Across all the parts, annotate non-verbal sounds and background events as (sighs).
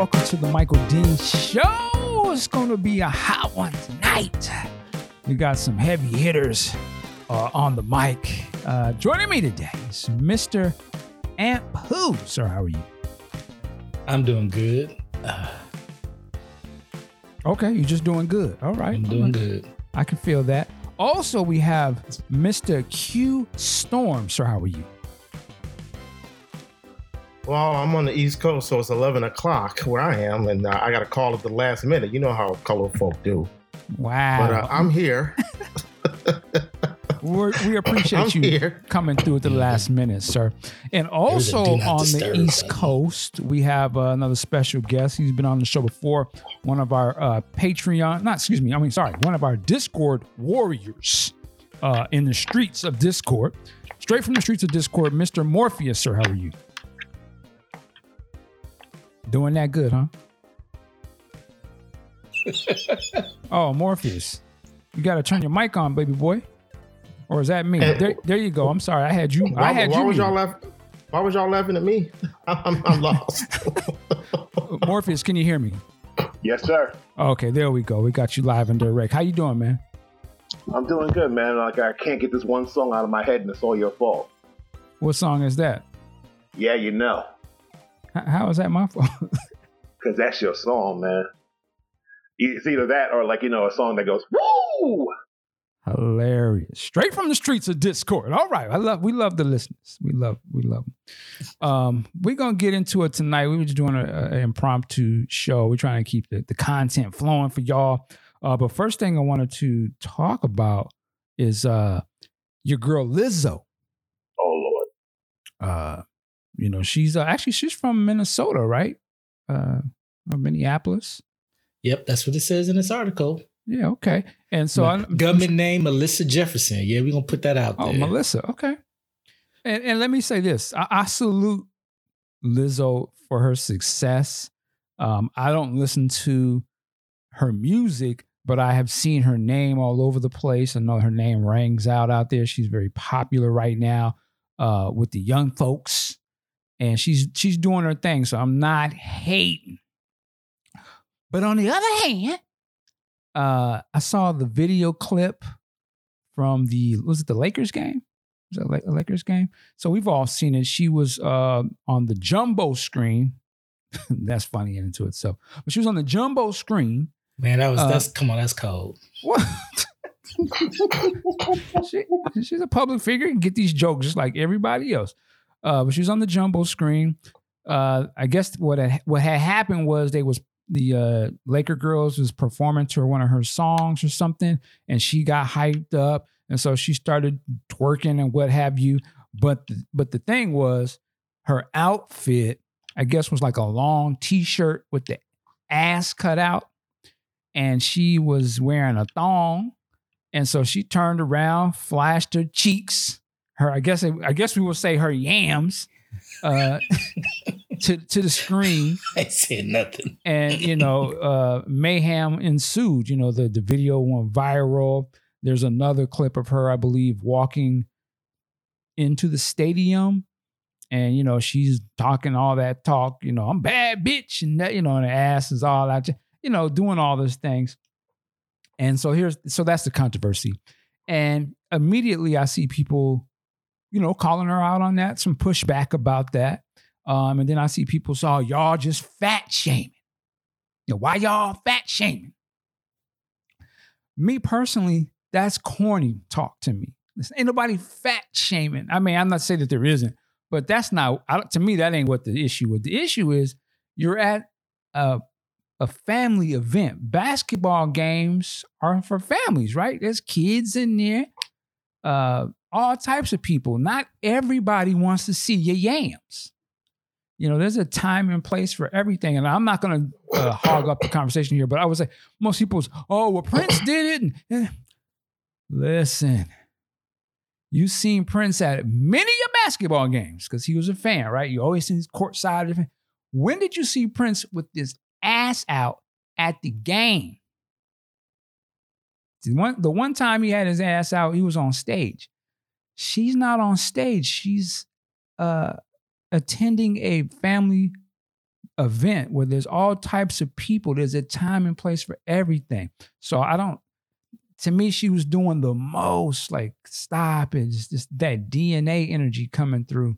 welcome to the Michael Dean Show. It's going to be a hot one tonight. We got some heavy hitters uh, on the mic. Uh, joining me today is Mr. Amp Who. Sir, how are you? I'm doing good. Okay, you're just doing good. All right. I'm doing good. I can feel that. Also, we have Mr. Q Storm. Sir, how are you? Well, I'm on the East Coast, so it's 11 o'clock where I am, and uh, I got a call at the last minute. You know how colored folk do. Wow. But uh, I'm here. We're, we appreciate (laughs) I'm you here. coming through at the last minute, sir. And also on the East. Coast, we have uh, another special guest. He's been on the show before. One of our uh, Patreon, not excuse me, I mean sorry, one of our Discord warriors uh, in the streets of Discord, straight from the streets of Discord, Mr. Morpheus. Sir, how are you? Doing that good, huh? (laughs) oh, Morpheus, you got to turn your mic on, baby boy. Or is that me? There, there you go. I'm sorry. I had you. I Why, had why you. was y'all muted. laugh? Why was y'all laughing at me? (laughs) I'm, I'm lost. (laughs) Morpheus, can you hear me? Yes, sir. Okay, there we go. We got you live and direct. How you doing, man? I'm doing good, man. Like I can't get this one song out of my head, and it's all your fault. What song is that? Yeah, you know, H- How is that my fault? (laughs) because that's your song, man. It's either that or like you know a song that goes woo. Hilarious. Straight from the streets of Discord. All right. I love we love the listeners. We love we love them. Um, we're gonna get into it tonight. We were just doing an impromptu show. We're trying to keep the, the content flowing for y'all. Uh, but first thing I wanted to talk about is uh your girl Lizzo. Oh Lord, Uh, you know, she's uh, actually she's from Minnesota, right? Uh, or Minneapolis. Yep, that's what it says in this article. Yeah, okay. And so I, government name Melissa Jefferson. Yeah, we're gonna put that out Oh, there. Melissa. Okay. And and let me say this: I, I salute Lizzo for her success. Um, I don't listen to her music, but I have seen her name all over the place. I know her name rings out out there. She's very popular right now uh, with the young folks, and she's she's doing her thing. So I'm not hating. But on the other hand, uh, I saw the video clip from the was it the Lakers game? Was it a Lakers game? So we've all seen it. She was uh, on the jumbo screen. (laughs) that's funny into itself. But she was on the jumbo screen. Man, that was Uh, that's come on, that's cold. What? (laughs) she, she's a public figure and get these jokes just like everybody else. Uh, but she was on the jumbo screen. Uh, I guess what had, what had happened was they was the uh, Laker girls was performing to one of her songs or something, and she got hyped up, and so she started twerking and what have you. But the, but the thing was, her outfit, I guess, was like a long T-shirt with the ass cut out, and she was wearing a thong, and so she turned around, flashed her cheeks, her I guess I guess we will say her yams, uh, (laughs) to to the screen. I said nothing. and you know uh mayhem ensued. You know the the video went viral. There's another clip of her i believe walking into the stadium. And you know she's talking all that talk you know i'm bad bitch and that you know and her ass is all out you know doing all those things. And so here's so that's the controversy. And immediately i see people you know calling her out on that some pushback about that um, and then I see people say, oh, y'all just fat shaming. You know, why y'all fat shaming? Me personally, that's corny talk to me. Listen, ain't nobody fat shaming. I mean, I'm not saying that there isn't, but that's not, I, to me, that ain't what the issue is. The issue is you're at a, a family event. Basketball games are for families, right? There's kids in there, uh, all types of people. Not everybody wants to see your yams you know, there's a time and place for everything. And I'm not going to uh, hog up the conversation here, but I would say most people's, oh, well, Prince (coughs) did it. And. Listen, you've seen Prince at many of basketball games because he was a fan, right? You always see his court side. When did you see Prince with his ass out at the game? The one, the one time he had his ass out, he was on stage. She's not on stage. She's uh attending a family event where there's all types of people. There's a time and place for everything. So I don't. To me, she was doing the most. Like stop and just, just that DNA energy coming through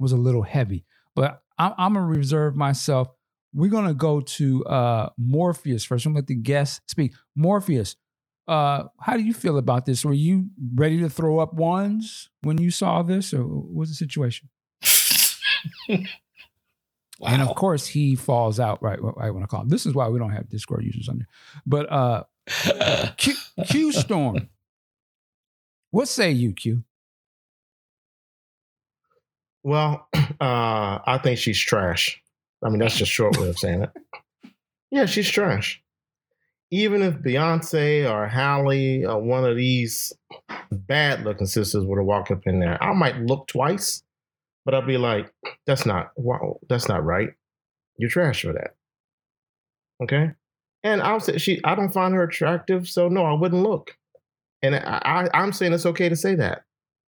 was a little heavy. But I'm, I'm gonna reserve myself. We're gonna go to uh Morpheus first. I'm gonna let the guests speak. Morpheus, uh, how do you feel about this? Were you ready to throw up ones when you saw this, or what's the situation? wow. (laughs) And of course, he falls out right. I want to call him. This is why we don't have Discord users on there. But uh, (laughs) Q, Q Storm, what say you, Q? Well, (clears throat) uh, I think she's trash. I mean, that's just short way of saying it. Yeah, she's trash. Even if Beyonce or Halle or one of these bad looking sisters were to walk up in there, I might look twice, but I'd be like, that's not wow, that's not right. You're trash for that. Okay? And I'll say she I don't find her attractive, so no, I wouldn't look. And I, I I'm saying it's okay to say that.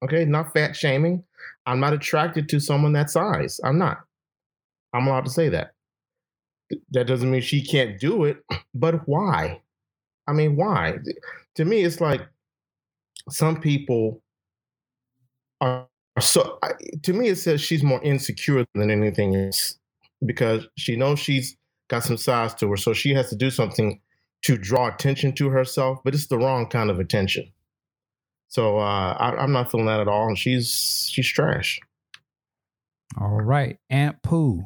Okay, not fat shaming. I'm not attracted to someone that size. I'm not. I'm allowed to say that. That doesn't mean she can't do it, but why? I mean, why? To me, it's like some people are so. To me, it says she's more insecure than anything else because she knows she's got some size to her, so she has to do something to draw attention to herself, but it's the wrong kind of attention. So uh, I, I'm not feeling that at all, and she's she's trash. All right, Aunt Pooh.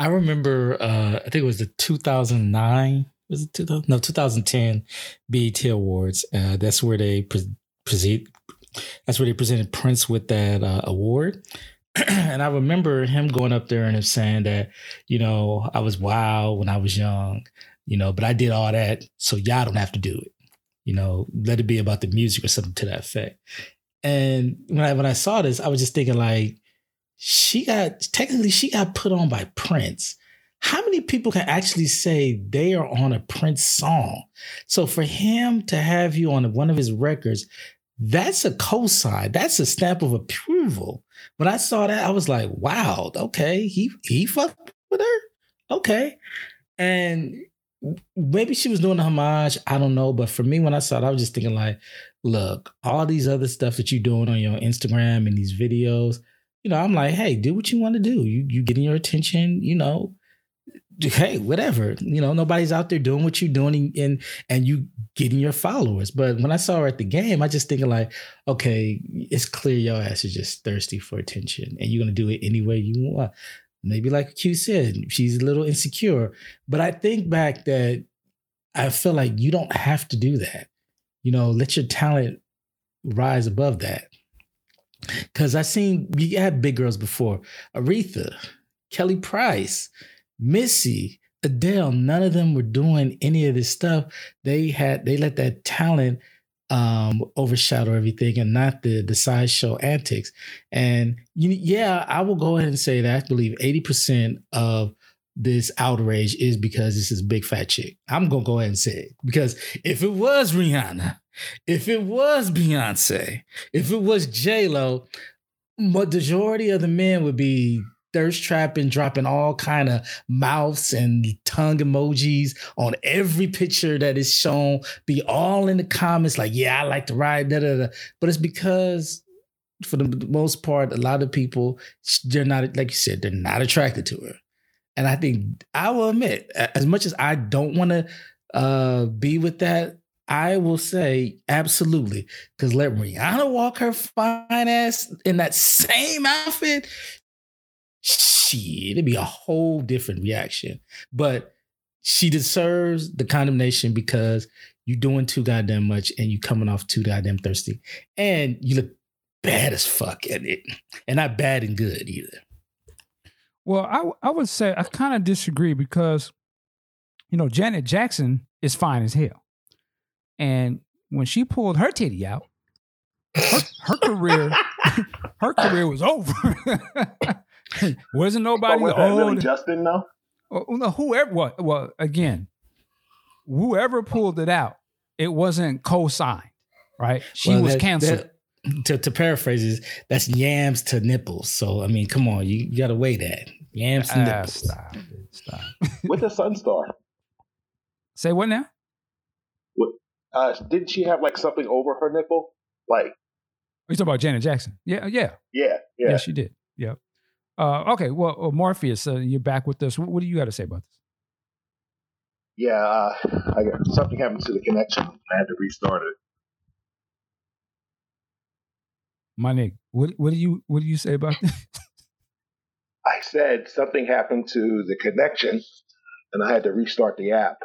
I remember, uh, I think it was the 2009, was it 2000? No, 2010 BET Awards. Uh, that's where they pre- present, that's where they presented Prince with that uh, award. (clears throat) and I remember him going up there and him saying that, you know, I was wild when I was young, you know, but I did all that, so y'all don't have to do it. You know, let it be about the music or something to that effect. And when I when I saw this, I was just thinking like, she got technically she got put on by Prince. How many people can actually say they are on a Prince song? So for him to have you on one of his records, that's a cosign. That's a stamp of approval. When I saw that, I was like, wow, okay, he he fucked with her. Okay. And maybe she was doing a homage. I don't know. But for me, when I saw it, I was just thinking like, look, all these other stuff that you're doing on your Instagram and these videos, you know, I'm like, hey, do what you want to do. You you getting your attention, you know. Hey, whatever. You know, nobody's out there doing what you're doing and and you getting your followers. But when I saw her at the game, I just thinking like, okay, it's clear your ass is just thirsty for attention and you're gonna do it any way you want. Maybe like Q said, she's a little insecure. But I think back that I feel like you don't have to do that. You know, let your talent rise above that. Cause I seen we had big girls before. Aretha, Kelly Price, Missy, Adele, none of them were doing any of this stuff. They had they let that talent um overshadow everything and not the the sideshow antics. And you, yeah, I will go ahead and say that I believe 80% of this outrage is because this is big fat chick. I'm gonna go ahead and say it. Because if it was Rihanna, if it was Beyonce, if it was J-Lo, majority of the men would be thirst trapping, dropping all kind of mouths and tongue emojis on every picture that is shown, be all in the comments like, yeah, I like to ride, da da da. But it's because for the most part, a lot of people, they're not, like you said, they're not attracted to her. And I think I will admit, as much as I don't want to uh, be with that, I will say absolutely. Because let Rihanna walk her fine ass in that same outfit, shit, it'd be a whole different reaction. But she deserves the condemnation because you're doing too goddamn much and you're coming off too goddamn thirsty. And you look bad as fuck at it. And not bad and good either. Well, I I would say I kind of disagree because, you know, Janet Jackson is fine as hell, and when she pulled her titty out, her, her career (laughs) her career was over. (laughs) Wasn't nobody was that really old. Justin though? No, whoever. Well, well, again, whoever pulled it out, it wasn't co-signed, right? She Well, was that- canceled. that- (clears throat) to, to paraphrase this, that's yams to nipples. So I mean, come on, you, you gotta weigh that. Yams Ah, nipples. stop it. Stop. with a sun star. Say what now? Uh, didn't she have like something over her nipple? Like, You talking about Janet Jackson? Yeah, yeah, yeah, yeah. yeah. She did. Yep. Uh, okay. Well, uh, Morpheus, uh, you're back with us. What, what do you got to say about this? Yeah, uh, I got something happened to the connection. I had to restart it. My nigga, what what do you what do you say about this? (laughs) I said something happened to the connection, and I had to restart the app.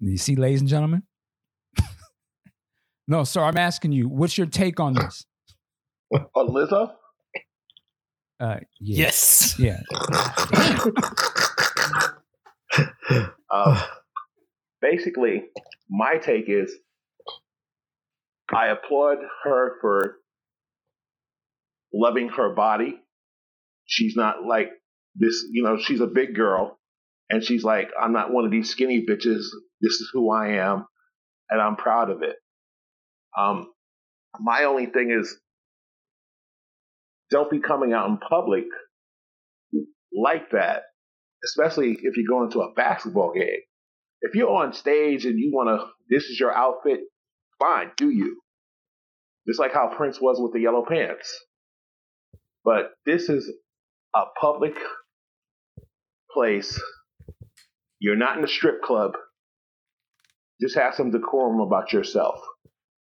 You see, ladies and gentlemen. no, sir. I'm asking you. What's your take on this? (laughs) On Lizzo? Uh, yeah, Yes. yeah. Um, (laughs) basically, my take is I applaud her for loving her body. She's not like this, you know, she's a big girl and she's like, I'm not one of these skinny bitches. This is who I am and I'm proud of it. Um, my only thing is don't be coming out in public like that especially if you're going to a basketball game. If you're on stage and you want to, this is your outfit, fine, do you. Just like how Prince was with the yellow pants. But this is a public place. You're not in a strip club. Just have some decorum about yourself.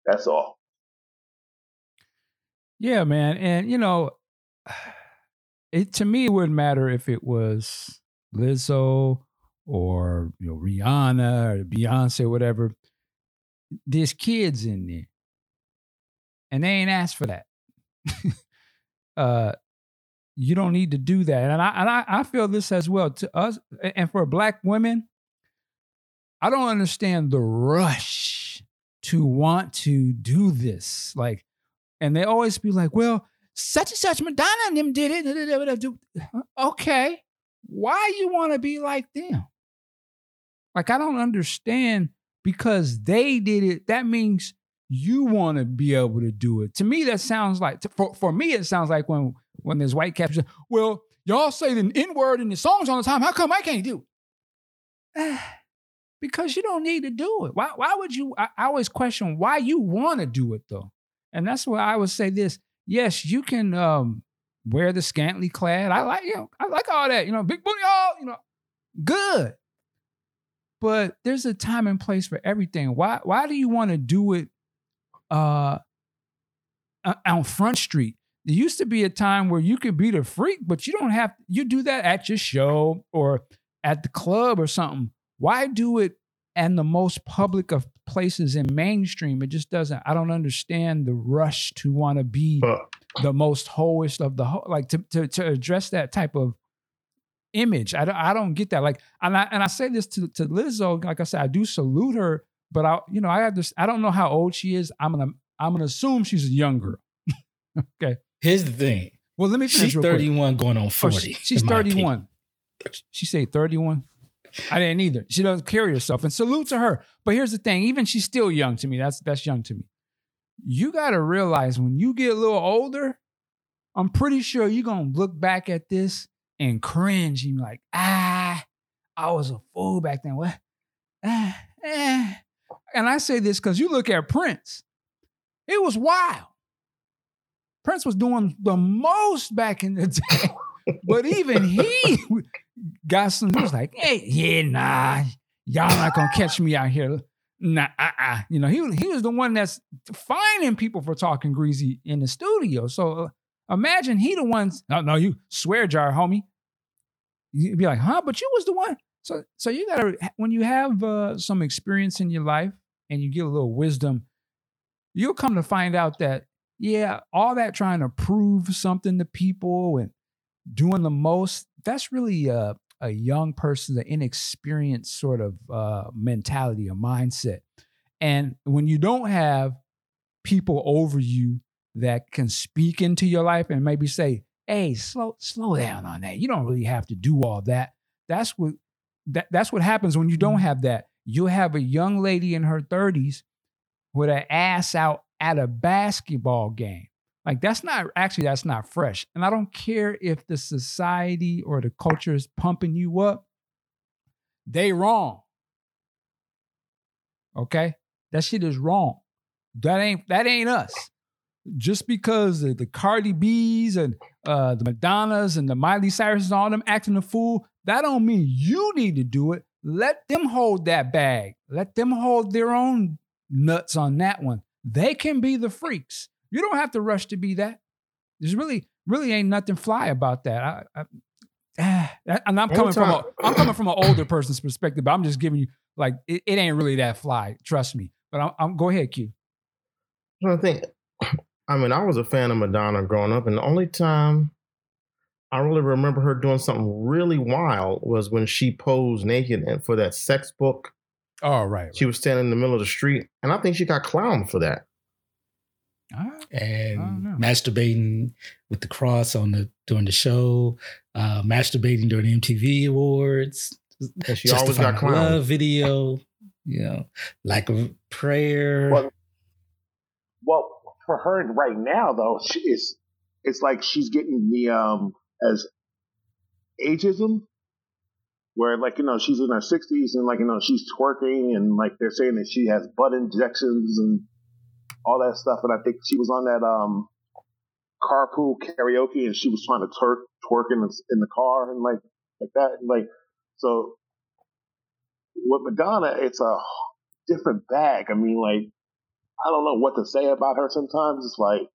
That's all. Yeah, man. And you know, (sighs) it to me it wouldn't matter if it was Lizzo or you know Rihanna or Beyonce or whatever. There's kids in there. And they ain't asked for that. (laughs) uh you don't need to do that. And I and I, I feel this as well. To us and for black women, I don't understand the rush to want to do this. Like and they always be like, well, such and such Madonna and them did it. Okay. Why you want to be like them? Like, I don't understand because they did it. That means you want to be able to do it. To me, that sounds like, for, for me, it sounds like when, when there's white caps, well, y'all say the N word in the songs all the time. How come I can't do it? (sighs) because you don't need to do it. Why, why would you? I, I always question why you want to do it though. And that's why I would say this. Yes, you can um, wear the scantily clad. I like, you know, I like all that, you know, big booty, all, you know, good. But there's a time and place for everything. Why why do you want to do it uh on Front Street? There used to be a time where you could be the freak, but you don't have you do that at your show or at the club or something. Why do it and the most public of places in mainstream. It just doesn't. I don't understand the rush to want to be But the most hoest of the ho- like to, to to address that type of image. I don't, I don't get that. Like, and I and I say this to to Lizzo. Like I said, I do salute her, but I you know I have this. I don't know how old she is. I'm gonna I'm gonna assume she's a young girl. (laughs) okay. Here's the thing. Well, let me finish. She's real quick. 31 going on Oh, 40. she- she's in my opinion. 31. She say 31. I didn't either. She doesn't carry herself. And salute to her. But here's the thing: even she's still young to me. That's that's young to me. You got to realize when you get a little older, I'm pretty sure you're gonna look back at this and cringe. And be like, ah, I was a fool back then. What? Ah, eh. And I say this because you look at Prince. It was wild. Prince was doing the most back in the (laughs) day. But even he got some he was like, hey, yeah, nah, y'all not gonna catch me out here. Nah, uh-uh. You know, he, he was the one that's fining people for talking greasy in the studio. So uh, imagine he the ones, no, no, you swear jar, homie. You'd be like, huh? But you was the one. So so you gotta when you have uh, some experience in your life and you get a little wisdom, you'll come to find out that yeah, all that trying to prove something to people and doing the most, that's really a, a young person, an inexperienced sort of uh, mentality, a mindset. And when you don't have people over you that can speak into your life and maybe say, hey, slow, slow down on that. You don't really have to do all that. That's what that, that's what happens when you don't have that. You have a young lady in her 30s with an ass out at a basketball game. Like that's not actually that's not fresh. And I don't care if the society or the culture is pumping you up. They wrong. Okay? That shit is wrong. That ain't that ain't us. Just because the, the Cardi B's and uh, the Madonnas and the Miley Cyrus and all them acting a fool, that don't mean you need to do it. Let them hold that bag. Let them hold their own nuts on that one. They can be the freaks. You don't have to rush to be that. There's really, really ain't nothing fly about that. I, I, ah, and I'm coming from a, I'm coming from an older person's perspective, but I'm just giving you like it, it ain't really that fly. Trust me. But I'm, I'm go ahead, Q. I think, I mean, I was a fan of Madonna growing up, and the only time I really remember her doing something really wild was when she posed naked and for that sex book. Oh, right. She was standing in the middle of the street, and I think she got clowned for that. And masturbating with the cross on the during the show, uh, masturbating during MTV Awards. And she always got clowned. Love video, you know, like a prayer. Well, well, for her right now though, she is it's like she's getting the um as ageism, where like you know she's in her sixties and like you know she's twerking and like they're saying that she has butt injections and all that stuff. And I think she was on that um carpool karaoke and she was trying to twerk twerk in the, in the car and like like that and like so with Madonna it's a different bag. I mean like I don't know what to say about her sometimes. It's like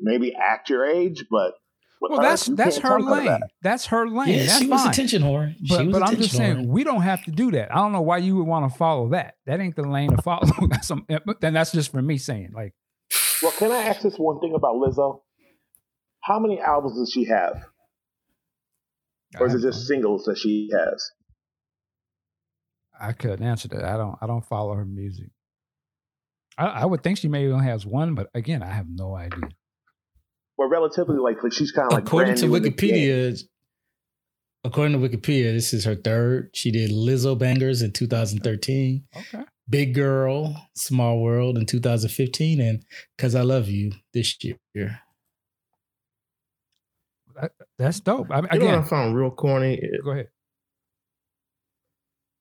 maybe act your age, but well, her, that's that's her lane. That. That's her lane. Yeah, that's she was attention whore. She But, was but I'm just saying whore. we don't have to do that. I don't know why you would want to follow that. That ain't the lane to follow. (laughs) that's some, eh, then that's just for me saying like. Well, can I ask this one thing about Lizzo? How many albums does she have, or is it just singles that she has? I couldn't answer that. I don't. I don't follow her music. I, I would think she maybe only has one, but again, I have no idea. Well, relatively, like, like she's kind of like according to new in the game. Wikipedia, according to Wikipedia, this is her third. She did Lizzobangers in 2013, Okay. Big Girl, Small World in 2015, and Cuz I Love You this year. That, that's dope. I mean, You know what I found real corny? go ahead.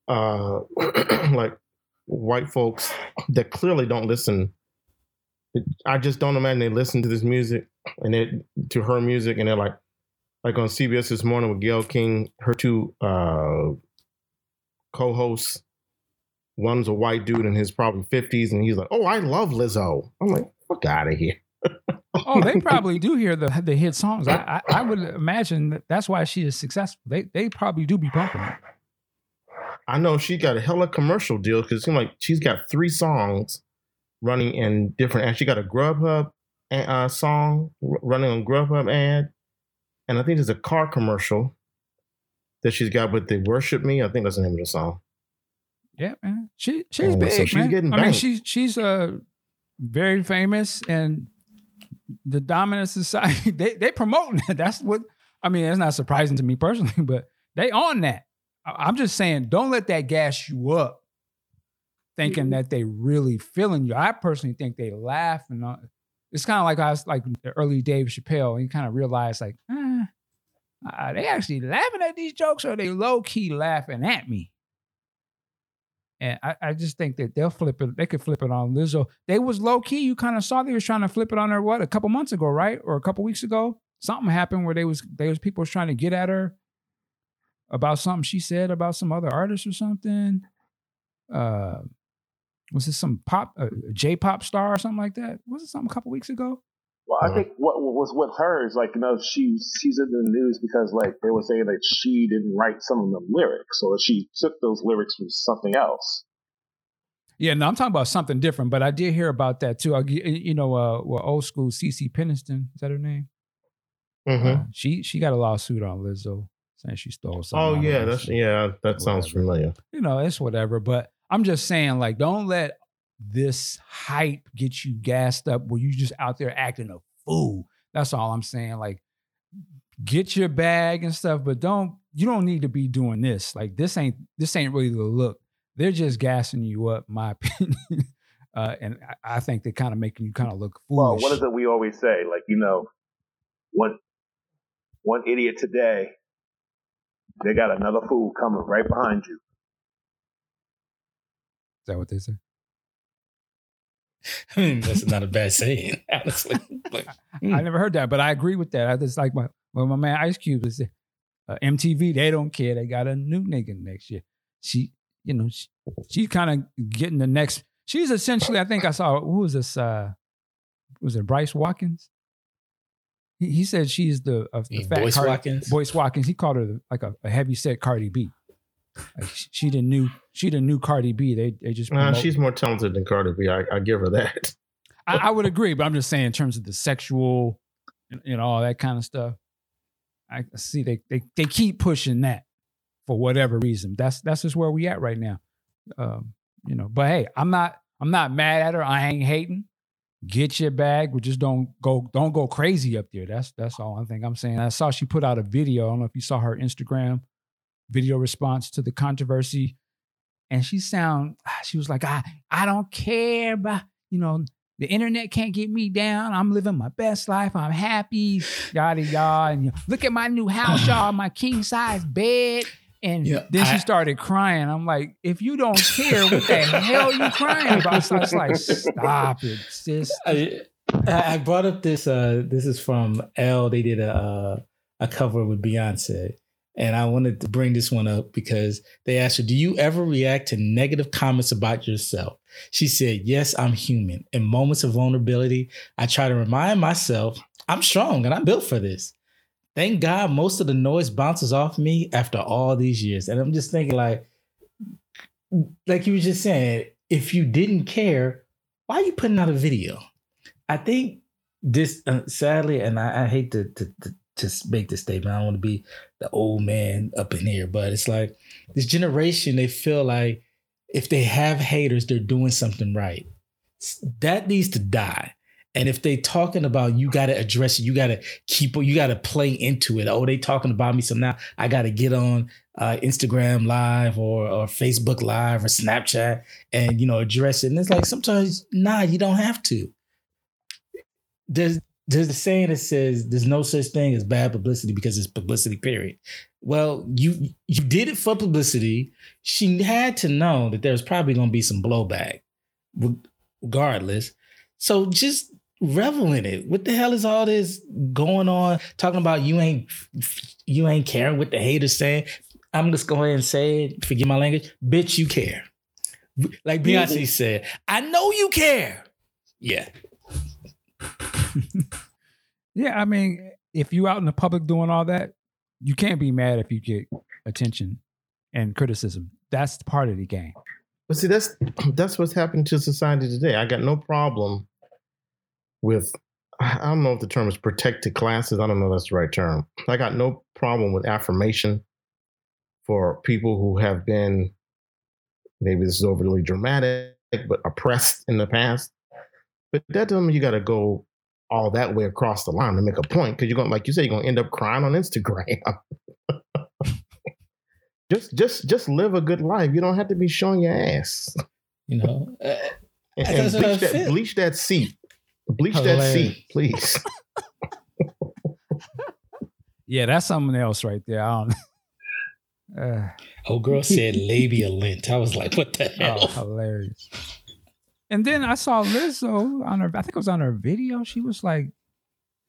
Uh, (clears throat) like white folks that clearly don't listen. I just don't imagine they listen to this music and it to her music, and they're like, like on CBS this morning with Gayle King, her two uh, co-hosts. One's a white dude in his probably fifties, and he's like, "Oh, I love Lizzo." I'm like, "Fuck out of here." Oh, they probably do hear the the hit songs. I, I I would imagine that that's why she is successful. They they probably do be pumping it. I know she got a hella commercial deal because it seems like she's got three songs running in different. And she got a Grubhub uh, song running on Grubhub ad, and I think there's a car commercial that she's got with the "Worship Me." I think that's the name of the song. Yeah, man. She she's Oh, big, so she's man. getting I mean, banked. she's she's uh very famous and the dominant society. (laughs) They they promoting that. That's what I mean. It's not surprising to me personally, (laughs) but they on that. I'm just saying, don't let that gas you up, thinking that they really feeling you. I personally think they laugh and all. It's kind of like I was like the early Dave Chappelle, and you kind of realize like, eh, are they actually laughing at these jokes or they low key laughing at me? And I, I just think that they'll flip it. They could flip it on Lizzo. They was low key. You kind of saw they was trying to flip it on her. What a couple months ago, right, or a couple weeks ago, something happened where they was there was people was trying to get at her about something she said about some other artist or something. Uh, was this some pop uh, J pop star or something like that? Was it something a couple weeks ago? Well, I think what was with her is like you know she's she's in the news because like they were saying that she didn't write some of the lyrics or she took those lyrics from something else. Yeah, no, I'm talking about something different. But I did hear about that too. I, you know, uh, well, old school CeCe Peniston is that her name? Mm-hmm. Uh, she she got a lawsuit on Lizzo saying she stole something. Oh yeah, her. that's yeah, that sounds Whatever. familiar. you know, it's whatever. But I'm just saying, like, don't let this hype get you gassed up where you just out there acting a fool. That's all I'm saying. Like, get your bag and stuff, but don't you don't need to be doing this. Like, this ain't this ain't really the look. They're just gassing you up, my (laughs) opinion. uh, and I, I think they're kind of making you kind of look foolish. Well, what is it we always say? Like, you know, one one idiot today, they got another fool coming right behind you. That what they say? (laughs) I mean, that's not a bad saying, (laughs) honestly. Like, (laughs) mm. I never heard that, but I agree with that. I just like my well, my man Ice Cube is uh, MTV. They don't care. They got a new nigga next year. She, you know, she, she's kind of getting the next. She's essentially, I think I saw who was this? uh Was it Bryce Watkins? He, he said she's the, uh, the fat Boyce Cardi- Watkins? Boyce Watkins. He called her like a, a heavy set Cardi B. Like she, the new she the new Cardi B. They they just Nah, she's more talented than Cardi B. I, I give her that. I, I would agree, but I'm just saying in terms of the sexual, you know, all that kind of stuff. I see they they they keep pushing that for whatever reason. That's that's just where we at right now. Um, you know, but hey, I'm not I'm not mad at her. I ain't hating. Get your bag, but just don't go don't go crazy up there. That's that's all I think I'm saying. I saw she put out a video. I don't know if you saw her Instagram video response to the controversy, and she sound she was like, I I don't care about you know the internet can't get me down. I'm living my best life. I'm happy, yada yada. And you know, look at my new house, y'all. My king size bed. And Yeah, then she I- started crying. I'm like, if you don't care, what the hell you crying about? So it's like, stop it, sis. I, I brought up this. Uh, this is from Elle. They did a uh, a cover with Beyonce, and I wanted to bring this one up because they asked her, "Do you ever react to negative comments about yourself?" She said, "Yes, I'm human. In moments of vulnerability, I try to remind myself I'm strong and I'm built for this. Thank God, most of the noise bounces off me after all these years." And I'm just thinking, like, like you were just saying, if you didn't care, why are you putting out a video? I think this, uh, sadly, and I, I hate to, to to to make this statement. I don't want to be the old man up in here, but it's like this generation. They feel like if they have haters, they're doing something right. That needs to die. And if they talking about you got to address it, you got to keep, you got to play into it. Oh, they talking about me, so now I got to get on uh, Instagram Live or or Facebook Live or Snapchat and you know address it. And it's like sometimes, nah, you don't have to. There's there's a saying that says there's no such thing as bad publicity because it's publicity. Period. Well, you you did it for publicity. She had to know that there's probably going to be some blowback, regardless. So just revel in it. What the hell is all this going on? Talking about you ain't you ain't caring what the haters saying. I'm just going ahead and say it. Forgive my language, bitch. You care. Like Beyonce said, I know you care. Yeah. (laughs) Yeah, I mean, if you out in the public doing all that, you can't be mad if you get attention and criticism. That's part of the game. But see, that's (clears throat) that's what's happened to society today. I got no problem with I don't know if the term is protected classes. I don't know if that's the right term. I got no problem with affirmation for people who have been maybe this is overly dramatic, but oppressed in the past. But that doesn't mean you got to go all that way across the line to make a point because you're going, to, like you said, you're going to end up crying on Instagram. (laughs) just, just, just live a good life. You don't have to be showing your ass. You know, uh, And, and bleach, that, bleach that seat. Bleach that seat, please. (laughs) Yeah, that's something else right there. I don't. (laughs) Uh, old girl said labia lint. I was like, what the hell? oh, hilarious. And then I saw Lizzo on her. I think it was on her video. She was like,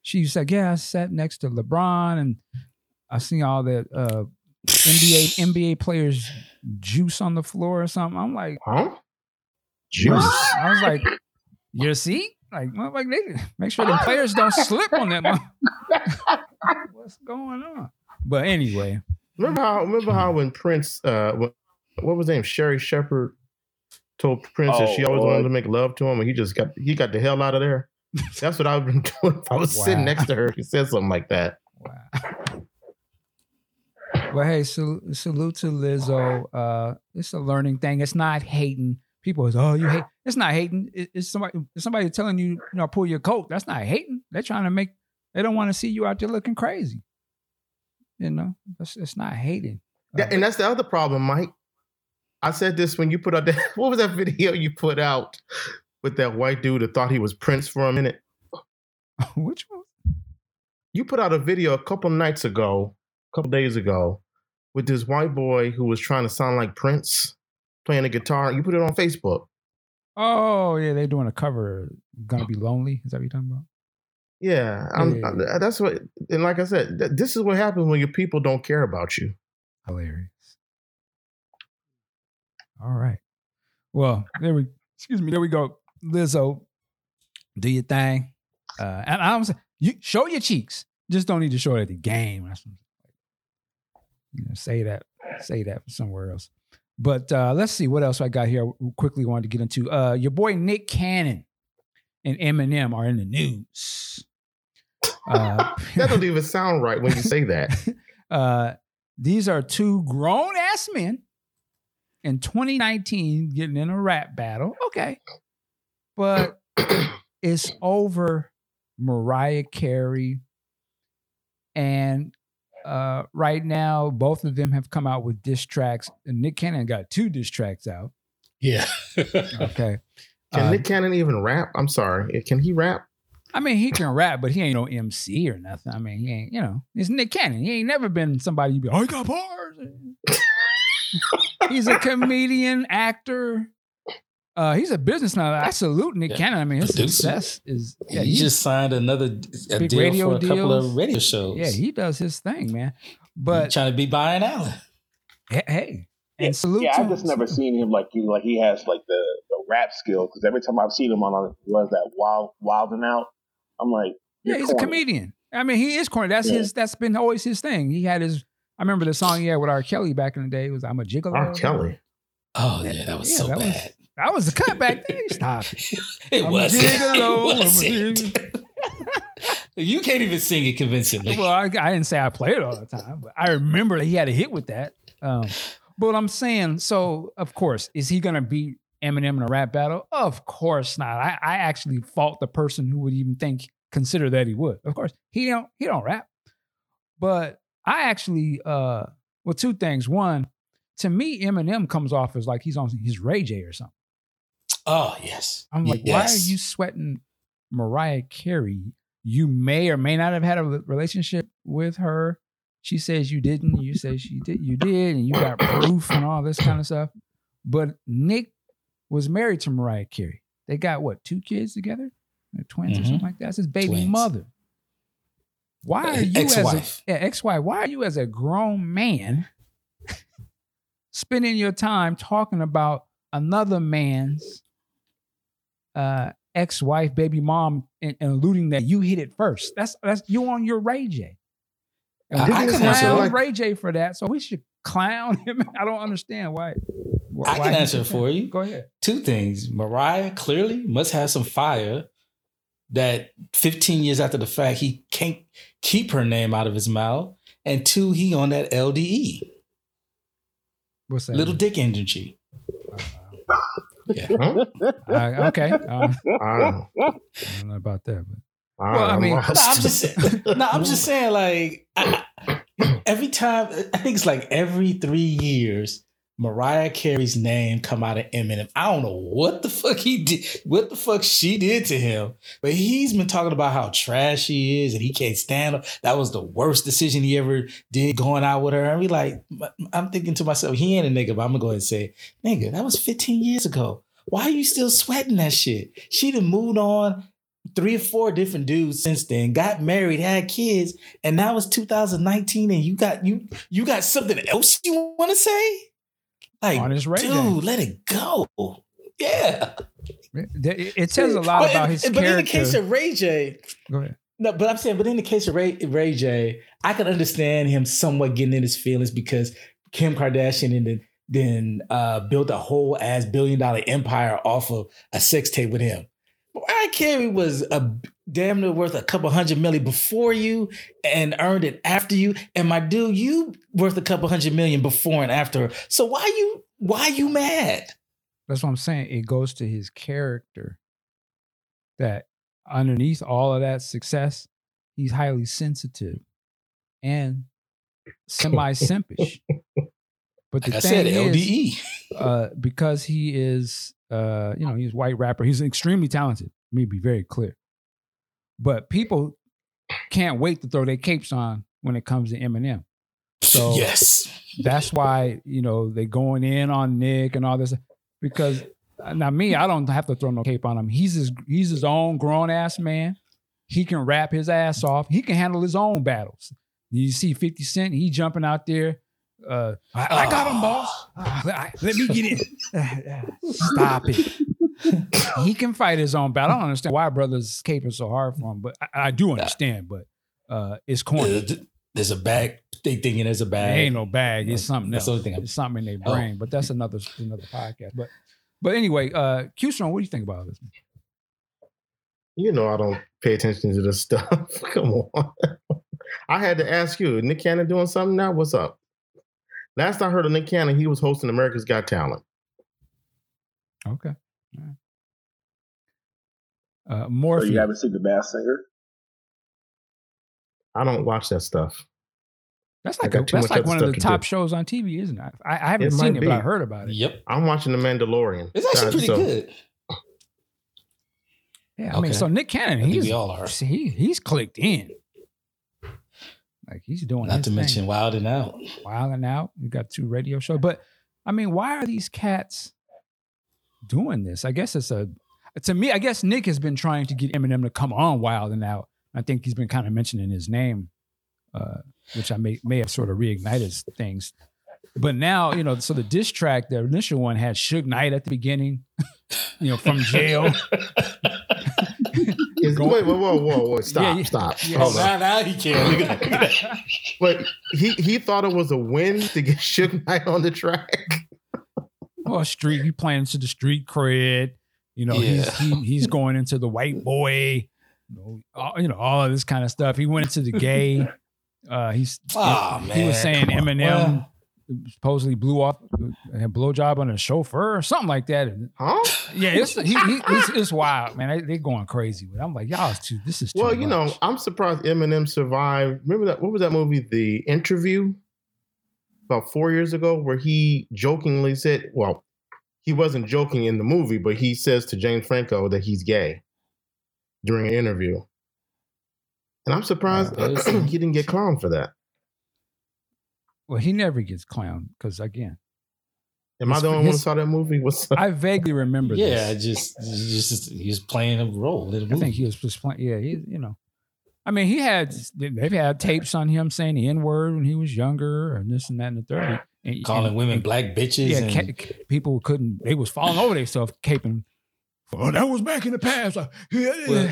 she said, "Yeah, I sat next to LeBron, and I seen all that uh, NBA NBA players juice on the floor or something." I'm like, Huh? Juice. I was like, "Your seat?" Like, motherfucker, they make sure the players don't slip on that. (laughs) What's going on? But anyway, Remember how? Remember how when Prince, uh, what, what was his name? Sherri Shepherd told Prince that Oh, she always Lord. wanted to make love to him, and he just got he got the hell out of there. That's what I've been (laughs) doing. If I was sitting next to her, she said something like that. Wow. But hey, sal- salute to Lizzo. Uh, it's a learning thing. It's not hating. People is, oh, you hate. It's not hating. It- it's somebody. It's somebody telling you, you know, pull your coat. That's not hating. They're trying to make. They don't want to see you out there looking crazy. You know, it's, it's not hating. Yeah, and that's the other problem, Mike. I said this when you put out that. (laughs) What was that video you put out with that white dude that thought he was Prince for a minute? (laughs) Which one? You put out a video a couple nights ago, a couple days ago, with this white boy who was trying to sound like Prince playing a guitar. You put it on Facebook. Oh yeah, they're doing a cover. Gonna be uh-huh. lonely. Is that what you're talking about? Yeah, Yeah. I- that's what. And like I said, th- this is what happens when your people don't care about you. Hilarious. All right. Well, there we. Excuse me. There we go. Lizzo, do your thing. Uh, and I'm saying, you show your cheeks. Just don't need to show it at the game. You know, say that. Say that somewhere else. But uh, let's see what else I got here. I quickly wanted to get into. Uh, your boy Nick Cannon and Eminem are in the news. Uh, (laughs) That don't even sound right when you say that. (laughs) uh, these are two grown ass men in 2019 getting in a rap battle. Okay. But (coughs) it's over Mariah Carey. And uh, right now, both of them have come out with diss tracks. And Nick Cannon got two diss tracks out. Yeah. Okay. (laughs) Can Uh, Nick Cannon even rap? I'm sorry. Can he rap? I mean, he can rap, but he ain't no MC or nothing. I mean, he ain't, you know, it's Nick Cannon. He ain't never been somebody you'd be, oh, he got bars. (laughs) (laughs) he's a comedian, actor. Uh, he's a businessman. I salute Nick Yeah. Cannon. I mean, his Producer. success is yeah, he he's- just signed another a deal radio for a couple of radio shows. yeah, he does his thing, man. but But trying to be Brian Allen. he- hey, and salute. Yeah, to I've just him. never seen him like he like he has like the, the rap skill because every time I've seen him on a, was that wild wild and out, I'm like, Yeah, you're he's a comedian. I mean, he is corny. That's Yeah. his. That's been always his thing. He had his. I remember the song he had with R. Kelly back in the day. It was "I'm a Gigolo." R. Kelly. Oh yeah, that was Yeah, so that was- bad. That was the cut back then. Stop. it I'm a was. gigolo, I'm a It (laughs) you can't even sing it convincingly. Well, I, I didn't say I play it all the time, but I remember that he had a hit with that. Um, but I'm saying, so of course, is he going to beat Eminem in a rap battle? Of course not. I, I actually fault the person who would even think consider that he would. Of course, he don't he don't rap. But I actually, uh, well, two things. One, to me, Eminem comes off as like he's on his Ray J or something. oh yes. I'm like, Yes. why are you sweating Mariah Carey? You may or may not have had a relationship with her. She says you didn't. You say she did. You did, and you got proof and all this kind of stuff. But Nick was married to Mariah Carey. They got what two kids together? They're twins or Mhm. something like that. That's his baby Twins. mother. Why are you Ex-wife. as a yeah, ex-wife? Why are you as a grown man (laughs) spending your time talking about another man's uh, ex-wife, baby mom, and, and alluding that you hit it first. That's that's you on your Ray J. And I- we I can clown like- Ray J for that, so we should clown him. (laughs) I don't understand why. why I can answer for you. Go ahead. Two things. Mariah clearly must have some fire that 15 years after the fact, he can't keep her name out of his mouth. And two, he on that LDE, What's that? little dick energy. Yeah. Huh? Uh, okay. Um, I don't know. I don't know about that, but I, Well, I I'm mean- No, I'm just saying. No, I'm just (laughs) saying. Like I, I- every time, I think it's like every three years, Mariah Carey's name come out of Eminem. I don't know what the fuck he did, what the fuck she did to him, but he's been talking about how trash he is and he can't stand. That was the worst decision he ever did going out with her. And we like, I'm thinking to myself, he ain't a nigga, but I'm gonna go ahead and say, nigga, that was 15 years ago. Why are you still sweating that shit? She done moved on three or four different dudes since then, got married, had kids, and now it's 2019 and you got you you got something else you want to say? Like, on his Ray dude, let it go. Yeah. It, it says a lot But about in- his but character. in the case of Ray J, Go ahead. no, but I'm saying, but in the case of Ray, Ray J, I can understand him somewhat getting in his feelings because Kim Kardashian and then then uh, built a whole ass billion dollar empire off of a sex tape with him. Mariah Carey was a damn near worth a couple hundred million before you and earned it after you. And my dude, you worth a couple hundred million before and after. So why you why you mad? That's what I'm saying. It goes to his character that underneath all of that success, he's highly sensitive and semi simpish. (laughs) But the Like I thing said, is, LDE. uh, because he is Uh, you know, he's a white rapper. He's extremely talented. Let me be very clear. But people can't wait to throw their capes on when it comes to Eminem. So yes. that's why you know they going in on Nick and all this because uh, now me I don't have to throw no cape on him. He's his he's his own grown ass man. He can rap his ass off. He can handle his own battles. You see 50 Cent, he jumping out there. Uh, I, I got him, boss. I- let me get in. (laughs) Stop it. (laughs) he can fight his own battle. I don't understand why brothers caping so hard for him, but I, I do understand. But uh, it's corny. There's- There's a bag. They thinking there's a It bag. ain't no bag. It's something That's else. the only thing it's something in their Oh. brain. But that's another another podcast. But but anyway, uh Q-Strong, what do you think about this? You know I don't pay attention to this stuff. (laughs) Come on. I had to ask you, Nick Cannon doing something now? What's up? Last I heard of Nick Cannon, he was hosting America's Got Talent. Okay. All right. Uh So Morpheus. you haven't seen the Masked Singer? I don't watch that stuff. that's like a, that's like one of the to top do. shows on TV, isn't it? I, I haven't It seen might it, but I be. heard about it. Yep. I'm watching The Mandalorian. It's actually pretty so- good. Yeah, I mean, so Nick Cannon, he's we all are. he he's clicked in. Like he's doing Not his to thing. mention Wild and Out. Wilding Out. You got two radio shows. But I mean, why are these cats doing this? I guess it's a to me, I guess Nick has been trying to get Eminem to come on Wild and Out. I think he's been kind of mentioning his name, uh, which I may may have sort of reignited things. But now, you know, so the diss track, the initial one had Suge Knight at the beginning, (laughs) you know, from jail. (laughs) Is, Go- wait, whoa, whoa, whoa, whoa. Stop, Yeah, yeah. stop. Yeah. Hold on. now, now he can. Look at that. Look (laughs) at that. But he, he thought it was a win to get Suge Knight on the track. well, street, he playing into the street cred. You know, he's he, he's (laughs) going into the white boy, you know, all, you know, all of this kind of stuff. He went into the gay. Uh, he's Aw, he was saying come. Eminem Well- supposedly blew off a blowjob on a chauffeur or something like that. Huh? yeah, it's he, he it's, it's wild, man. They, they're going crazy with. it. I'm like, y'all, too, this is too Well, you know. I'm surprised Eminem survived. Remember that? What was that movie, The Interview? About four years ago, where he jokingly said, well, he wasn't joking in the movie, but he says to James Franco that he's gay during an interview. And I'm surprised Uh, (clears throat) he didn't get clowned for that. Well, he never gets clowned because again, Am I His- the only one who saw that movie? (laughs) What's I vaguely remember. Yeah, this. just, just he was playing a role in the I movie. think he was just playing. Yeah, he, you know, I mean, he had they've had tapes on him saying the n word when he was younger, and this and that and the third. And, calling and- women and- black bitches. Yeah, and, ca- ca- people couldn't. They was falling over themselves, caping. Oh, that was back in the past. Like, yeah, Well,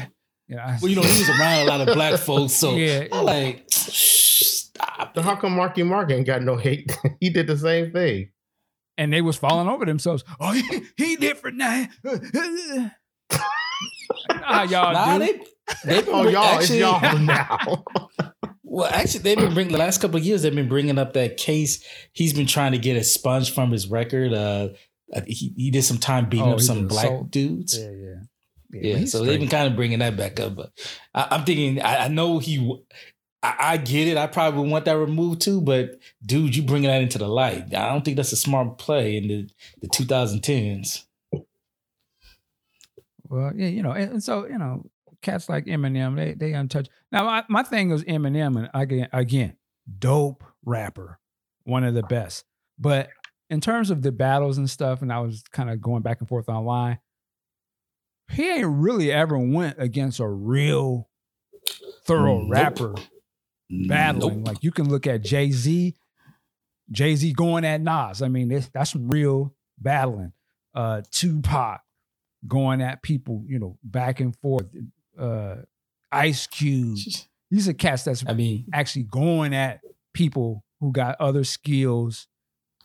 yeah. well, you know, he was around a lot of black folks, so Yeah. I'm like, stop. so how come Marky Mark ain't got no hate? (laughs) he did the same thing. and they was falling over themselves. Oh, he, he different now. ah, y'all Nah, do. they, they've Oh, y'all, actually, it's y'all (laughs) now. (laughs) Well, actually, they've been bringing the last couple of years. They've been bringing up that case. He's been trying to get a sponge from his record. Uh, he, he did some time beating Oh, up some black assault. dudes. yeah, yeah. Yeah, he's so they've been kind of bringing that back up. But I, I'm thinking, I, I know he, I get it. I probably want that removed too. But dude, you bringing that into the light. I don't think that's a smart play in the, the 2010s. Well, yeah, you know, and, and so you know, cats like Eminem, they they untouched. Now, my, my thing was Eminem, and again, again, dope rapper, one of the best. But in terms of the battles and stuff, and I was kind of going back and forth online, he ain't really ever went against a real thorough Nope. rapper battling. Nope. Like you can look at Jay Z, Jay Z going at Nas. I mean, that's, that's real battling. Uh, Tupac going at people, you know, back and forth. Uh, Ice Cube. (laughs) These are cats that's I mean, actually going at people who got other skills.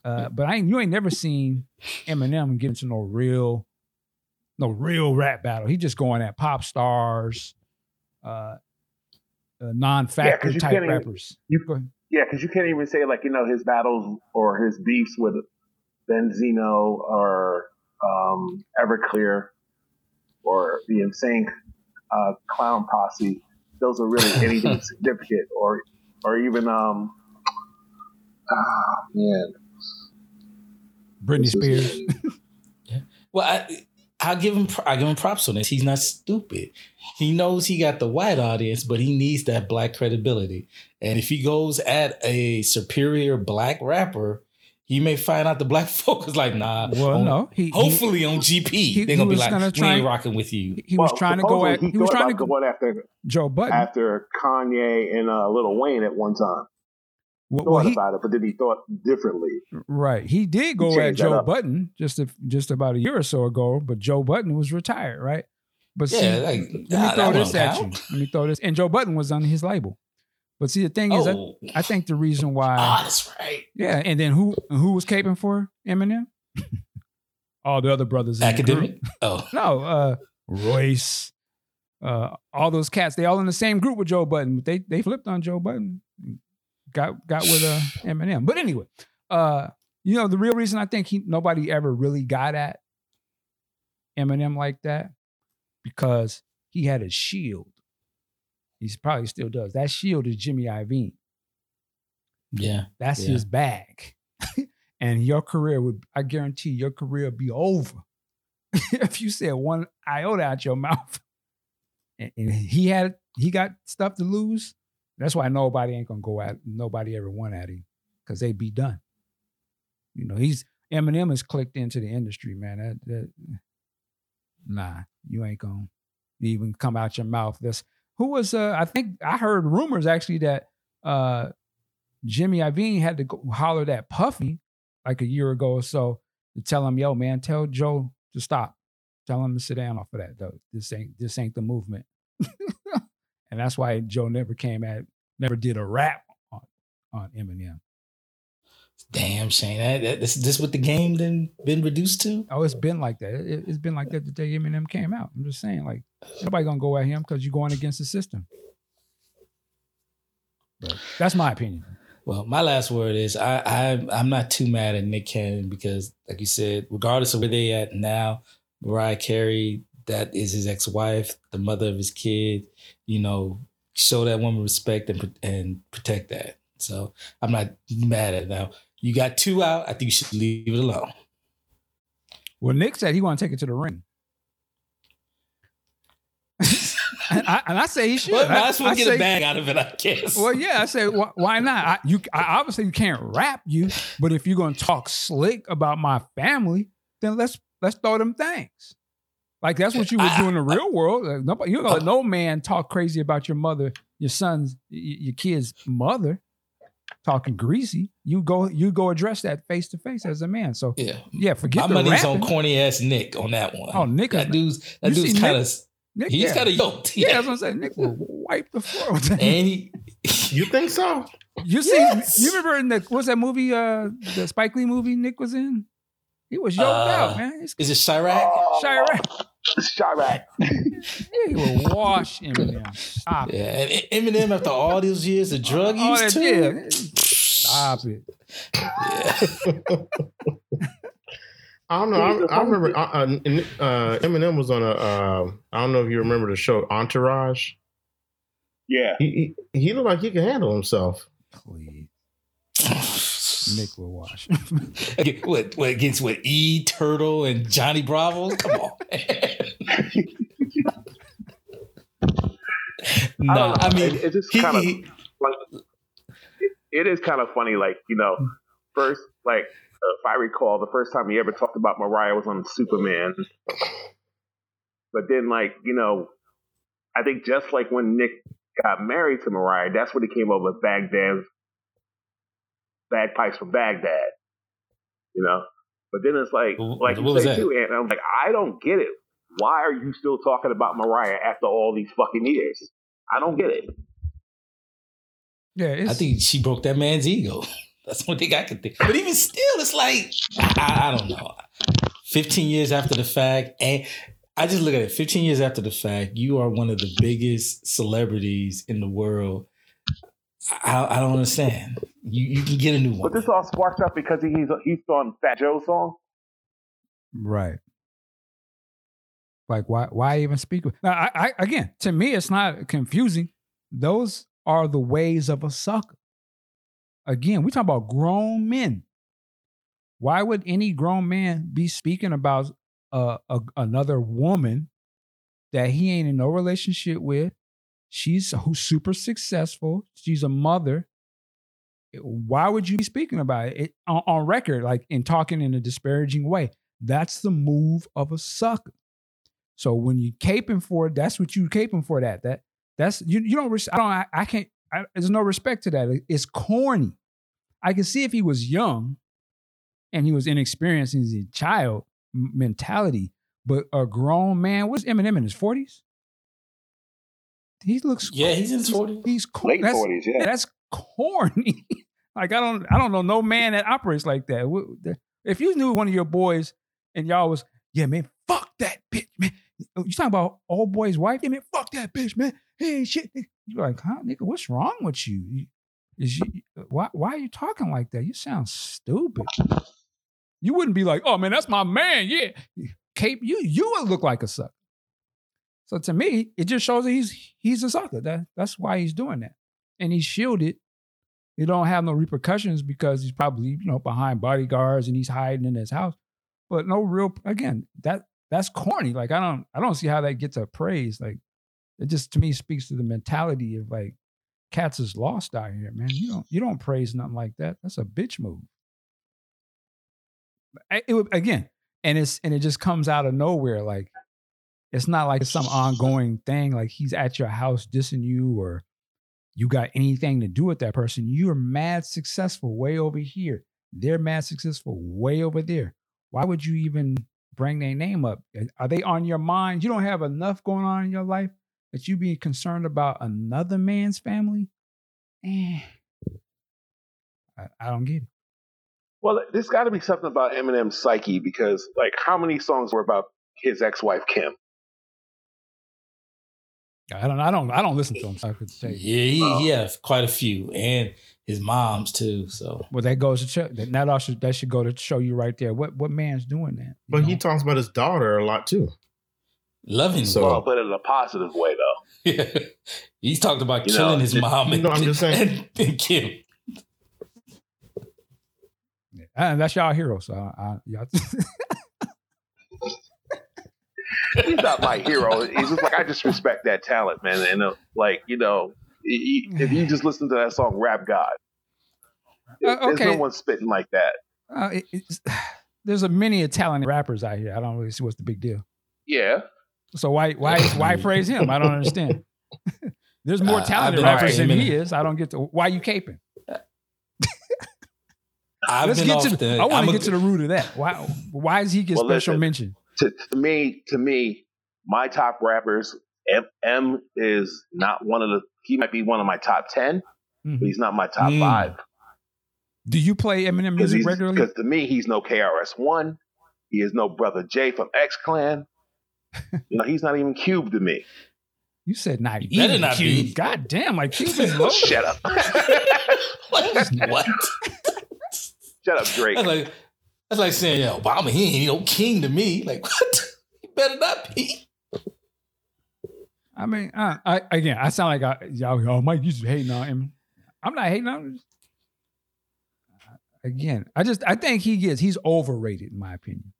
Uh, but I ain't, you ain't never seen Eminem get into no real, no real rap battle. He just going at pop stars, uh, uh non-factor you type can't even- rappers. you- Yeah, because you can't even say like you know his battles or his beefs with Benzino or um, Everclear or the Insane uh, Clown Posse. Those are really (laughs) anything significant, or or even um, ah man, Britney This is- Spears. (laughs) Well, I, I'll give him. I give him props on this. He's not stupid. He knows he got the white audience, but he needs that black credibility. And if he goes at a superior black rapper, he may find out the black (laughs) folk is like, nah. Well, on- no. He, he- Hopefully on GP, he they're gonna be was like, gonna we ain't rocking with you. he was Well, trying to go at he was trying to go going after Joe Budden. after Kanye and uh, Little Wayne at one time. Well, Thought well, he, about it, but then he thought differently. right. He did go at Joe. Budden just a, just about a year or so ago, but Joe Budden was retired, right? But see, Yeah, like, let me nah, throw this at count. you. Let me throw this. And Joe Budden was on his label. But see, the thing is, I, Oh, I think the reason (laughs) why, oh, that's right. yeah, and then who who was caping for Eminem? (laughs) All the other brothers. in the group. Academic. (laughs) Oh, No, uh, Royce, uh, all those cats. They all in the same group with Joe Budden, but they they flipped on Joe Budden, got got with uh, Eminem. But anyway, uh, you know the real reason I think he nobody ever really got at Eminem like that because he had a shield. He probably still does. That shield is Jimmy Iovine. yeah. That's Yeah. his bag. (laughs) and your career would, I guarantee your career would be over (laughs) if you said one iota out your (laughs) mouth. And, and he had, he got stuff to lose. That's why nobody ain't gonna go at, nobody ever won at him because they be done. You know, he's, Eminem has clicked into the industry, man. That, that, nah, you ain't gonna even come out your mouth. This, who was, uh, I think I heard rumors actually that, uh, Jimmy Iovine had to go holler at Puffy like a year ago or so to tell him, "Yo, man, tell Joe to stop. Tell him to sit down off of that. Though this ain't this ain't the movement." (laughs) and that's why Joe never came at, never did a rap on on Eminem. Damn, Shane. That, that, this, this what the game then been reduced to? Oh, it's been like that. It, has been like that the day Eminem came out. I'm just saying, like nobody gonna go at him because you're going against the system. But that's my opinion. Well, my last word is I, I I'm not too mad at Nick Cannon because, like you said, regardless of where they at now, Mariah Carey, that is his ex-wife, the mother of his kid. You know, show that woman respect and and protect that. So I'm not mad at it now. You got two out. I think you should leave it alone. Well, Nick said he want to take it to the ring. and, (laughs) I, and I say he should. Well, I- might as well I get say- a bag out of it, I guess. Well, yeah, I said, why, why not? I, you, I, obviously, you can't rap you, but if you're gonna talk slick about my family, then let's let's throw them things. Like that's what you would do in the real world. Like, nobody, you're gonna let oh. no man talk crazy about your mother, your son's, your kid's mother, talking greasy. You go, you go address that face to face as a man. So yeah, yeah, forget my the money's rapping. on corny ass Nick on that one. Oh, Nick that dude's that dude's kind of Nick, he's yeah. kind of yoked. Yeah, (laughs) that's what I'm saying. Nick will wipe the floor with that. and he, (laughs) You think so? You see, Yes. you remember in the what's that movie? Uh, the Spike Lee movie Nick was in. He was yoked Uh, out, man. He's is it Chi-Raq? Oh, Chi-Raq. Chi-Raq. He will wash Eminem. Stop it. Yeah, and Eminem after all these years of drug All use that- too. yeah. Stop it. Yeah. (laughs) I don't know. I, I remember uh, uh, uh, Eminem was on a. Uh, I don't know if you remember the show Entourage. Yeah. He he, he looked like he could handle himself. Please. (laughs) Nick will wash. Okay, (laughs) what, what against what E Turtle and Johnny Bravo? Come on. (laughs) no, don't. I mean It- it's just he- kind of he- like it, it is kind of funny. Like you know, first like uh, if I recall, the first time he ever talked about Mariah was on Superman. But then, like you know, I think just like when Nick got married to Mariah, that's when he came up with Baghdad, bagpipes for Baghdad. You know, but then it's like, like what you say that? too, and I'm like, I don't get it. Why are you still talking about Mariah after all these fucking years? I don't get it. yeah, it's, I think she broke that man's ego. (laughs) That's one thing I can think. But even still, it's like I, I don't know. Fifteen years after the fact, and I just look at it. Fifteen years after the fact, you are one of the biggest celebrities in the world. I, I don't understand. You you can get a new one. But this all sparked up because he, he's he's on Fat Joe's song. right. Like why? Why even speak? Now, I, I again, to me, it's not confusing. Those are the ways of a sucker. Again, we talk about grown men. Why would any grown man be speaking about a, a another woman that he ain't in no relationship with. She's super successful. She's a mother. Why would you be speaking about it, it on, on record, like in talking in a disparaging way? That's the move of a sucker. So when you caping for it, that's what you caping for. That that that's you. You don't. I don't. I, I can't. I, there's no respect to that. It's corny. I can see if he was young, and he was inexperienced, and he's a child mentality. But a grown man, what's Eminem in his forties? He looks. Yeah, he's in his 40s. He's co- Late that's- forties, yeah. that's corny. (laughs) like I don't I don't know no man that operates like that. If you knew one of your boys and y'all was, yeah, man, fuck that bitch, man. Oh, you talking about old boy's wife? Yeah, man, fuck that bitch, man. Hey, shit. You're like, huh, nigga, what's wrong with you? You- Is you why why are you talking like that? You sound stupid. You wouldn't be like, oh man, that's my man. Yeah. Cape, you you would look like a sucker. So to me, it just shows that he's he's a sucker. That that's why he's doing that. And he's shielded. He don't have no repercussions because he's probably, you know, behind bodyguards and he's hiding in his house. But no real again, that that's corny. Like I don't I don't see how that gets a praise. Like it just to me speaks to the mentality of like cats is lost out here, man. You don't you don't praise nothing like that. That's a bitch move. It would, again, and it's and it just comes out of nowhere. Like it's not like it's some ongoing thing. Like he's at your house dissing you, or you got anything to do with that person. You're mad successful way over here. They're mad successful way over there. Why would you even bring their name up? Are they on your mind? You don't have enough going on in your life that you be concerned about another man's family? Eh. I, I don't get it. Well, there's got to be something about Eminem's psyche because, like, how many songs were about his ex-wife Kim? I don't. I don't. I don't listen to him. So I could Yeah, say. he, he has quite a few, and his mom's too. So Well, that goes to show that that should that should go to show you right there. What what man's doing that? you But he talks about his daughter a lot too. loving. So- Well, but in a positive way, though. (laughs) He's talked about You know, killing his mom and, no, I'm just saying. and, (laughs) and Kim. Uh, that's y'all hero. So I, I, y'all, (laughs) He's not my hero. He's just like I just respect that talent, man. And uh, like you know, he- he- if you just listen to that song "Rap God," Uh, there's no okay. one spitting like that. uh, it- (sighs) there's a many talented rappers out here. I don't really see what's the big deal. Yeah, So why why why praise him? I don't understand. (laughs) There's more Uh, I've talented been rappers than he is. I don't get to why you caping. I've Let's been get off to. the. I want to get to the root of that. Why why does he get Well, special listen. mention? To, to me, to me, my top rappers, M, M is not one of the. He might be one of my top ten, Mhm. but he's not my top Mm. five. Do you play Eminem music regularly? because to me, he's no KRS One. He is no Brother J from X Clan. (laughs) you know, he's not even Cube to me. You said not You even not Cube. be. God damn, like Cube is low. (laughs) Shut up. (laughs) what? what? Shut up, Drake. That's like that's like saying, yeah, Obama, he ain't no king to me. Like (laughs) what? He better not be. I mean, uh, I, again, I sound like I, y'all. Oh, Mike, you just hating on him. I'm not hating on him. Again, I just I think he gets he's overrated in my opinion,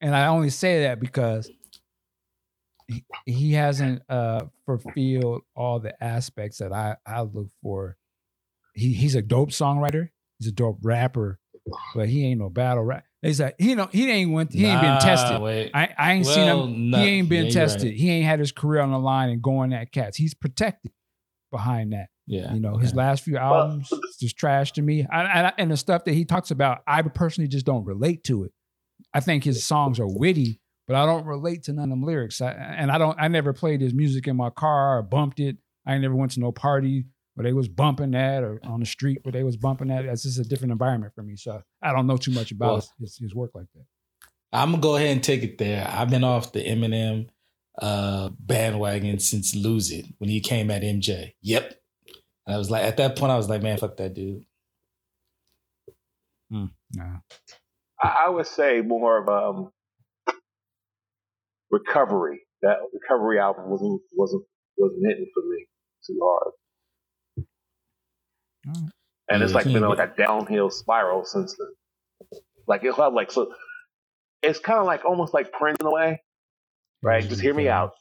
and I only say that because he, he hasn't uh fulfilled all the aspects that I I look for. He he's a dope songwriter. He's a dope rapper, but he ain't no battle rap. He's like he know he ain't went he ain't been tested. Wait. I, I ain't seen him. no, he ain't been yeah, you're right. tested. He ain't had his career on the line and going at cats. He's protected behind that. Yeah. You know, his last few albums is (laughs) just trash to me. I, I, and the stuff that he talks about, I personally just don't relate to it. I think his songs are witty, but I don't relate to none of them lyrics. I, and I don't. I never played his music in my car or bumped it. I never went to no party where they was bumping that or on the street where they was bumping that. That's just a different environment for me. So I don't know too much about Well, his, his, his work like that. I'm gonna go ahead and take it there. I've been off the Eminem uh, bandwagon since Lose It when he came at MJ. Yep. And I was like, at that point, I was like, man, fuck that dude. Nah. I, I would say more of um recovery. That recovery album wasn't wasn't wasn't hitting for me too hard. Alright. And it's like he been ain't like a downhill spiral since then. Like it'll have like so it's kind of like almost like Prince in a way, right? Just hear me out.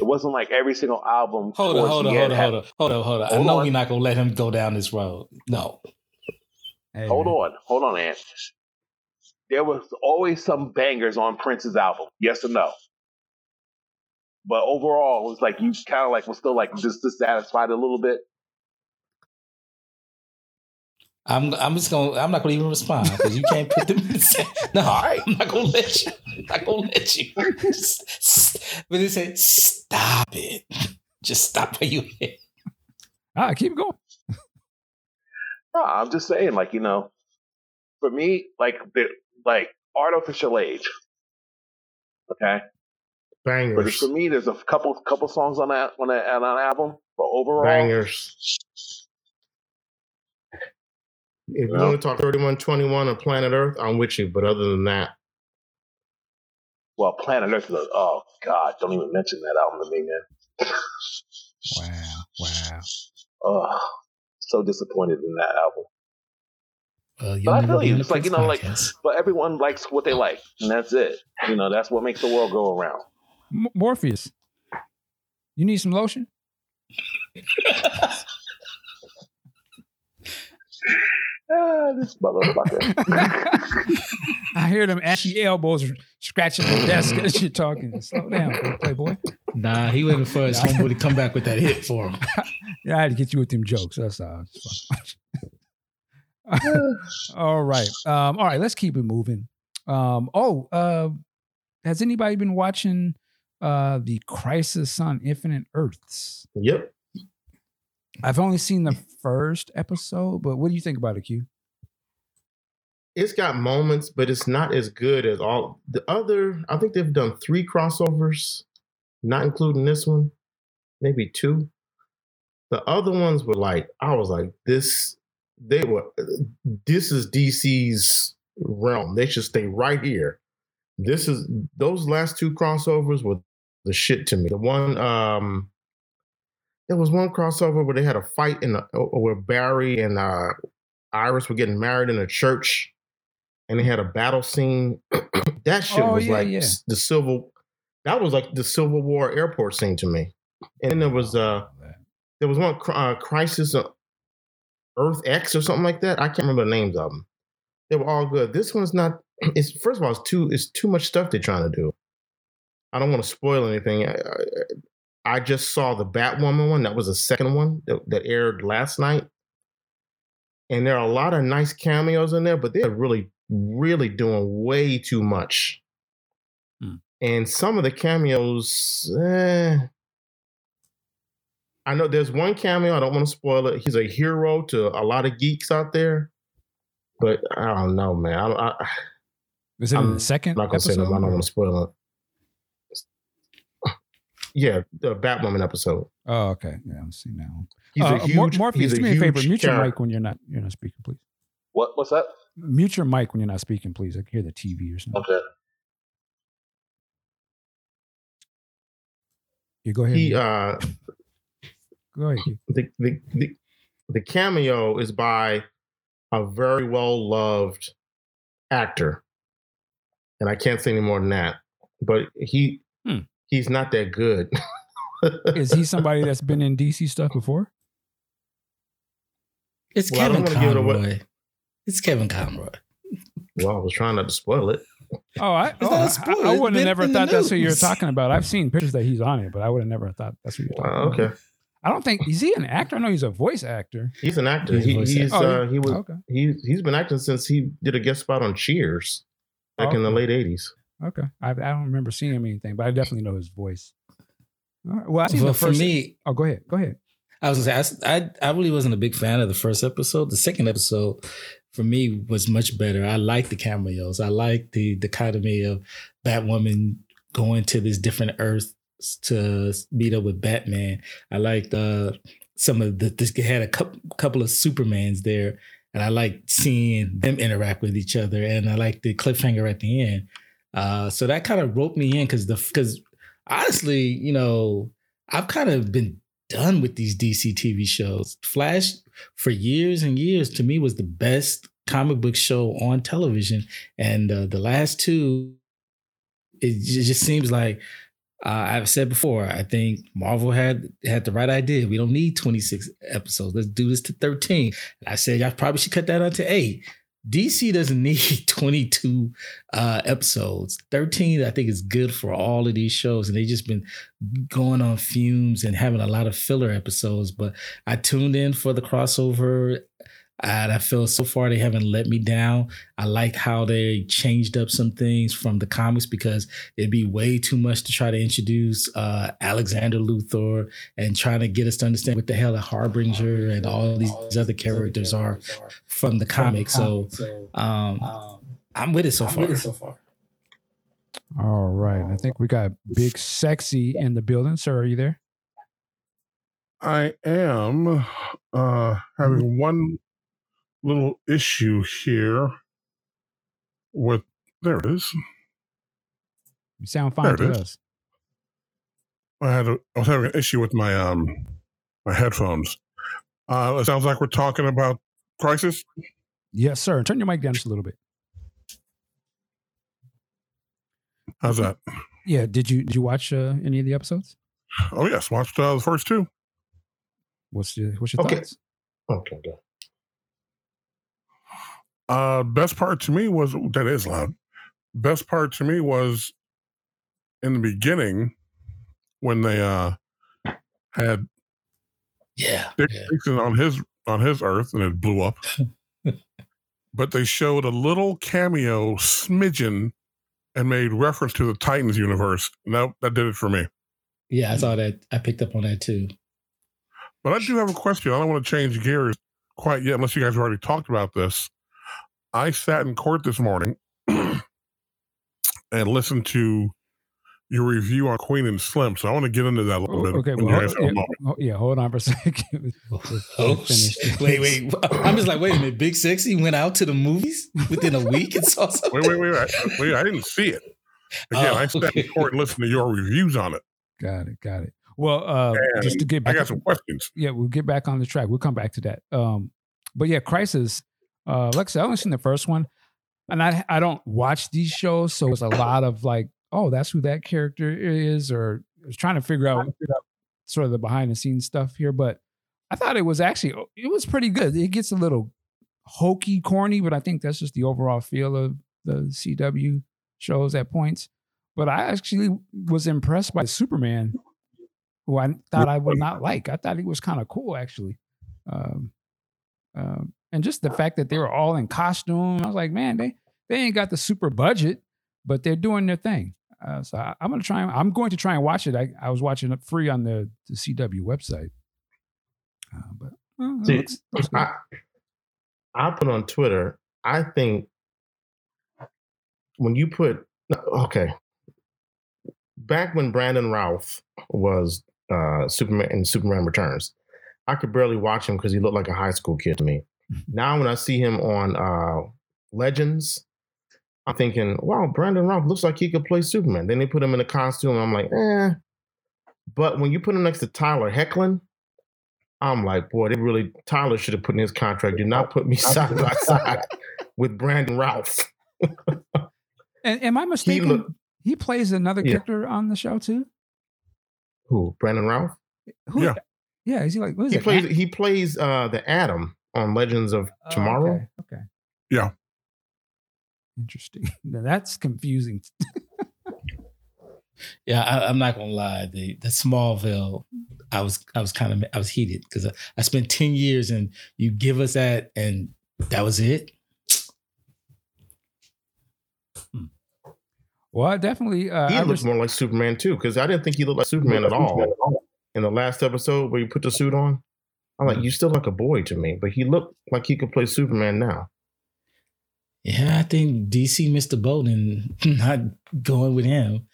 It wasn't like every single album. Hold on, hold on, hold on, hold on, hold on, hold on. I know on. we're not gonna let him go down this road. No. Hey, Hold man. on, hold on, Ant. There was always some bangers on Prince's album. Yes or no? But overall, it was like you kind of like was still like just dissatisfied a little bit. I'm I'm just gonna I'm not gonna even respond because you can't put them in the same. No, right. I'm not gonna let you. I'm not gonna let you. But they said, stop it. Just stop where you at. Ah, keep going. No, I'm just saying, like you know, for me, like the like Art Official Age. Okay, but Bangers. for me, there's a couple couple songs on that on that on that album, but overall, Bangers. If you Well- want to talk 3121 or Planet Earth, I'm with you. But other than that, well, Planet Earth. Is a, oh God, don't even mention that album to me, man. Wow, wow. Oh, so disappointed in that album. Uh, well, But I feel you. It's like, you Prince know, like- But everyone likes what they like, and that's it. You know, that's what makes the world go around. M- Morpheus, you need some lotion? (laughs) Ah, this motherfucker. (laughs) I hear them ashy elbows scratching the desk as you're talking. Slow down, Playboy. Nah, he waiting for his homeboy to come back with that hit for him. (laughs) Yeah, I had to get you with them jokes. That's all. (laughs) All right. Um, all right, let's keep it moving. Um, oh, uh, has anybody been watching uh the Crisis on Infinite Earths? yep. I've only seen the first episode, but what do you think about it, Q? It's got moments, but it's not as good as all the other. I think they've done three crossovers, not including this one, maybe two. The other ones were like, I was like, this, they were, this is DC's realm. They should stay right here. This is, those last two crossovers were the shit to me. The one, um, there was one crossover where they had a fight in the, where Barry and uh, Iris were getting married in a church and they had a battle scene. (clears throat) that shit Oh, was yeah, like yeah. the Civil, that was like the Civil War airport scene to me. And then there was, uh, there was one uh, crisis uh, Earth X or something like that. I can't remember the names of them. They were all good. This one's not. (clears throat) It's first of all, it's too it's too much stuff they're trying to do. I don't want to spoil anything. I, I, I just saw the Batwoman one. That was the second one that, that aired last night, and there are a lot of nice cameos in there, but they're really really doing way too much. Hmm. And some of the cameos, eh, I know there's one cameo. I don't want to spoil it. He's a hero to a lot of geeks out there, but I don't know, man. I, I, Is it I'm the second not gonna say no. episode? I don't want to spoil it. Yeah, the Batwoman episode. Oh, okay. Yeah, I've seen that one. He's Uh, a huge, Mor- huge. Morpheus, he's a do me a favor. huge Mute your character. mic when you're not you're not speaking, please. What? What's that? Mute your mic when you're not speaking, please. I can hear the TV or something. Okay. You go ahead. He Mute. uh, (laughs) go ahead. Q. the, the the the cameo is by a very well loved actor, and I can't say any more than that. But he Hmm. He's not that good. Is he somebody that's been in DC stuff before? It's Well, I don't Kevin wanna give it away. Conroy. It's Kevin Conroy. well, I was trying not to spoil it. Oh, I, It's oh, not a I, spoiler. I would have never thought that's what you're talking about. I've seen pictures that he's on it, but I would have never thought that's what you're talking Uh, about. okay, I don't think is he an actor? I know he's a voice actor. he's an actor. He's a He, voice he's actor. Oh, uh, he was Okay. he he's been acting since he did a guest spot on Cheers back in the late '80s. Okay. I, I don't remember seeing him anything, but I definitely know his voice. All right. Well, I seen For, me, oh, go ahead. Go ahead. I was gonna say I, I really wasn't a big fan of the first episode. The second episode for me was much better. I liked the cameos. I liked the dichotomy of Batwoman going to this different Earth to meet up with Batman. I liked uh, some of the this had a couple couple of Supermans there, and I liked seeing them interact with each other. And I liked the cliffhanger at the end. Uh, so that kind of roped me in because the because honestly, you know, I've kind of been done with these DC TV shows. Flash, for years and years, to me was the best comic book show on television, and uh, the last two it just seems like uh, I've said before. I think Marvel had had the right idea. We don't need 26 episodes. Let's do this to 13. I said y'all probably should cut that down to eight. DC doesn't (laughs) need 22 uh, episodes. 13, I think, is good for all of these shows. And they've just been going on fumes and having a lot of filler episodes. But I tuned in for the crossover and I feel so far they haven't let me down. I like how they changed up some things from the comics because it'd be way too much to try to introduce uh, Alexander Luthor and trying to get us to understand what the hell a Harbinger and all these other characters are from the comics. So um, I'm with it so far. All right. I think we got Big Sexy in the building. Sir, are you there? I am uh, having one little issue here with there it is. You sound fine to us. I had a, I was having an issue with my um my headphones. Uh, it sounds like we're talking about crisis. Yes, sir. Turn your mic down just a little bit. How's that? Yeah. Did you did you watch uh, any of the episodes? Oh yes, watched uh, the first two. What's your what's your Okay. thoughts? Okay, good. Uh, best part to me was that is loud. Best part to me was in the beginning when they uh had Yeah. Dick yeah. Grayson on his on his Earth and it blew up. but they showed a little cameo smidgen and made reference to the Titans universe. And that that did it for me. Yeah, I saw that. I picked up on that too. But I do have a question. I don't want to change gears quite yet, unless you guys have already talked about this. I sat in court this morning and listened to your review on Queen and Slim. So I want to get into that a little bit. Okay. Well, hold, yeah, moment. yeah, hold on for a (laughs) second. Oh, wait, wait. I'm just like, wait a minute. Big Sexy went out to the movies within a week and saw something. Wait, wait, wait, wait. I, wait, I didn't see it. Again, Oh, I sat okay. in court and listened to your reviews on it. Got it. Got it. Well, uh, just to get back, I got some questions. yeah, we'll get back on the track. We'll come back to that. Um, but yeah, Crisis. Uh, like I said, I only seen the first one, and I I don't watch these shows, so it's a lot of like, oh, that's who that character is, or I was trying to figure out sort of the behind the scenes stuff here. But I thought it was actually it was pretty good. It gets a little hokey, corny, but I think that's just the overall feel of the CW shows at points. But I actually was impressed by Superman, who I thought I would not like. I thought he was kind of cool, actually. Um, um, and just the fact that they were all in costume, I was like, man, they they ain't got the super budget, but they're doing their thing. Uh, so I, I'm gonna try. and- I'm going to try and watch it. I, I was watching it free on the, the CW website. Uh, but well, See, looks- looks. I, I put on Twitter, I think when you put, okay, back when Brandon Routh was uh, Superman in Superman Returns, I could barely watch him because he looked like a high school kid to me. Now, when I see him on uh, Legends, I'm thinking, wow, Brandon Routh looks like he could play Superman. Then they put him in a costume, and I'm like, eh. But when you put him next to Tyler Hoechlin, I'm like, boy, they really Tyler should have put in his contract. Do not put me (laughs) side by side with Brandon Routh. And am I (laughs) mistaken? He, look- plays another Yeah. character on the show too. Who? Brandon Routh? Who, Yeah. yeah. Is he like what is He it? plays Ant- he plays uh the Atom on Legends of Oh, Tomorrow. Okay. okay. Yeah. Interesting. (laughs) Now that's confusing. (laughs) Yeah, I, I'm not gonna lie. The the Smallville, I was I was kind of I was heated because I, I spent ten years and you give us that and that was it. Well, I definitely. Uh, He I looks res- more like Superman too, because I didn't think he looked like Superman at all in the last episode where you put the suit on. I'm like, you still like a boy to me, but he looked like he could play Superman now. Yeah, I think DC missed the boat (laughs) and not going with him.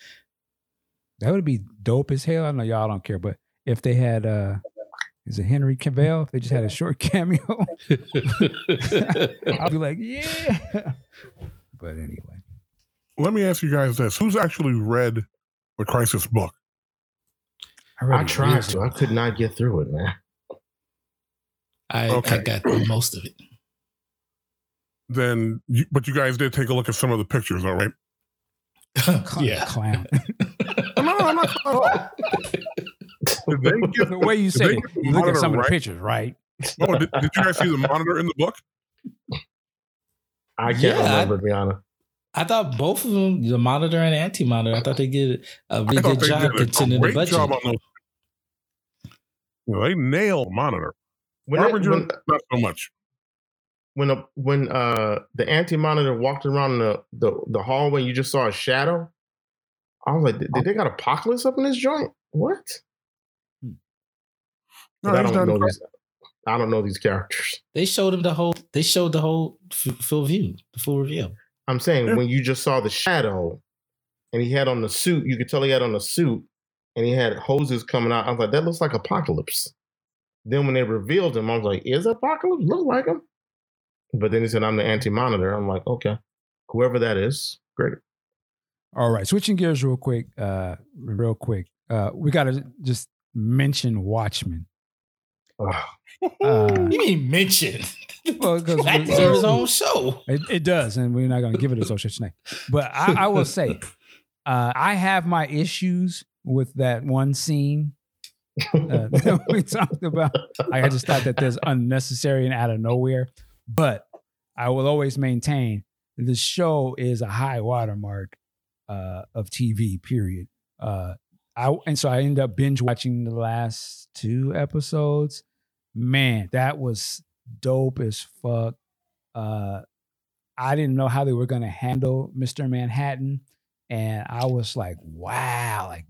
that would be dope as hell. I know y'all don't care, but if they had, uh is it Henry Cavill? If they just had a short (laughs) cameo, (laughs) I'll be like, yeah. But anyway, Let me ask you guys this: Who's actually read the Crisis book? read I tried to. I could not get through it, man. I, Okay. I got through most of it. Then, you, but you guys did take a look at some of the pictures, all right? (laughs) Yeah. (laughs) clown. No, no, I'm not at all. (laughs) Did they give, the way you say it, you look at monitor some of the pictures, right? oh, did, did you guys see the monitor in the book? I can't Yeah, I- remember to be honest. I thought both of them, the monitor and anti monitor, I thought they did a really good they job did a containing the great budget. job on those. You know, they nailed monitor. When, Barbara it- Jones, when, not so much. when a, when uh the anti monitor walked around the, the the hallway, you just saw a shadow. I was like, did, did they got apocalypse up in this joint? What? No, I don't know these. I don't know these characters. They showed him the whole. They showed the whole f- full view, the full reveal. I'm saying Yeah. when you just saw the shadow, and he had on the suit, you could tell he had on the suit, and he had hoses coming out. I was like, that looks like apocalypse. Then when they revealed him, I was like, is apocalypse look like him? But then he said, I'm the anti monitor. I'm like, okay, whoever that is, great. All right, switching gears real quick, uh, real quick. Uh, we got to just mention Watchmen. Ugh. Uh, You mean mention? well, 'cause that we- deserves his own show. It, it does, and we're not going to give it a social name. But I, I will say, (laughs) uh, I have my issues with that one scene uh, (laughs) that we talked about. I just thought that there's unnecessary and out of nowhere. But I will always maintain the show is a high watermark uh, of TV. Period. Uh, I and so I ended up binge watching the last two episodes. Man, that was dope as fuck. Uh, I didn't know how they were going to handle Mr. Manhattan. And I was like, wow, like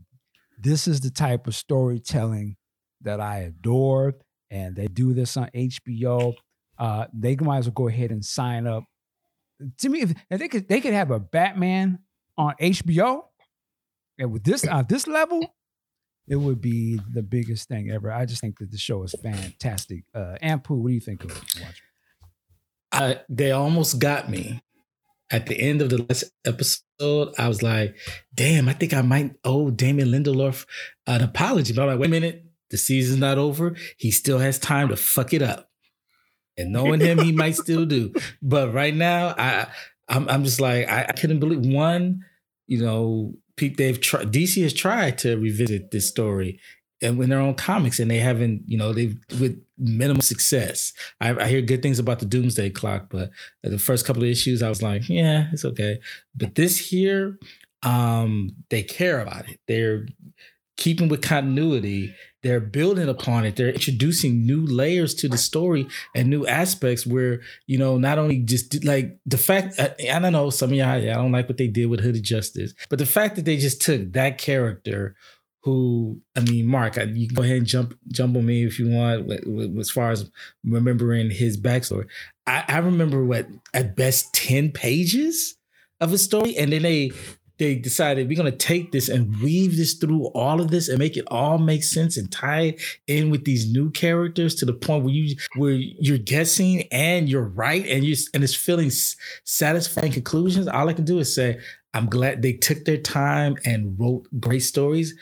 this is the type of storytelling that I adore. And they do this on HBO. Uh, they might as well go ahead and sign up. To me, if, if they could they could have a Batman on HBO. And with this on this level, it would be the biggest thing ever. I just think that the show is fantastic. Uh Ampu, what do you think of Watchmen? I, they almost got me at the end of the last episode. I was like, damn, I think I might owe Damon Lindelof an apology. But I'm like, wait a minute, the season's not over. He still has time to fuck it up. And knowing him, he might still do. (laughs) But right now, I I'm, I'm just like, I, I couldn't believe one, you know, Pete, they've tried, DC has tried to revisit this story and in their own comics, and they haven't, you know, they've with minimal success. I, I hear good things about the Doomsday Clock, but the first couple of issues, I was like, yeah, it's okay. But this here, um, they care about it. They're keeping with continuity. They're building upon it. They're introducing new layers to the story and new aspects where, you know, not only just like the fact, I, I don't know, some of y'all, I don't like what they did with Hooded Justice, but the fact that they just took that character who, I mean, Mark, you can go ahead and jump jump on me if you want as far as remembering his backstory. I, I remember what at best 10 pages of a story, and then they they decided we're gonna take this and weave this through all of this and make it all make sense and tie it in with these new characters to the point where you where you're guessing and you're right and you and it's feeling satisfying conclusions. All I can do is say I'm glad they took their time and wrote great stories.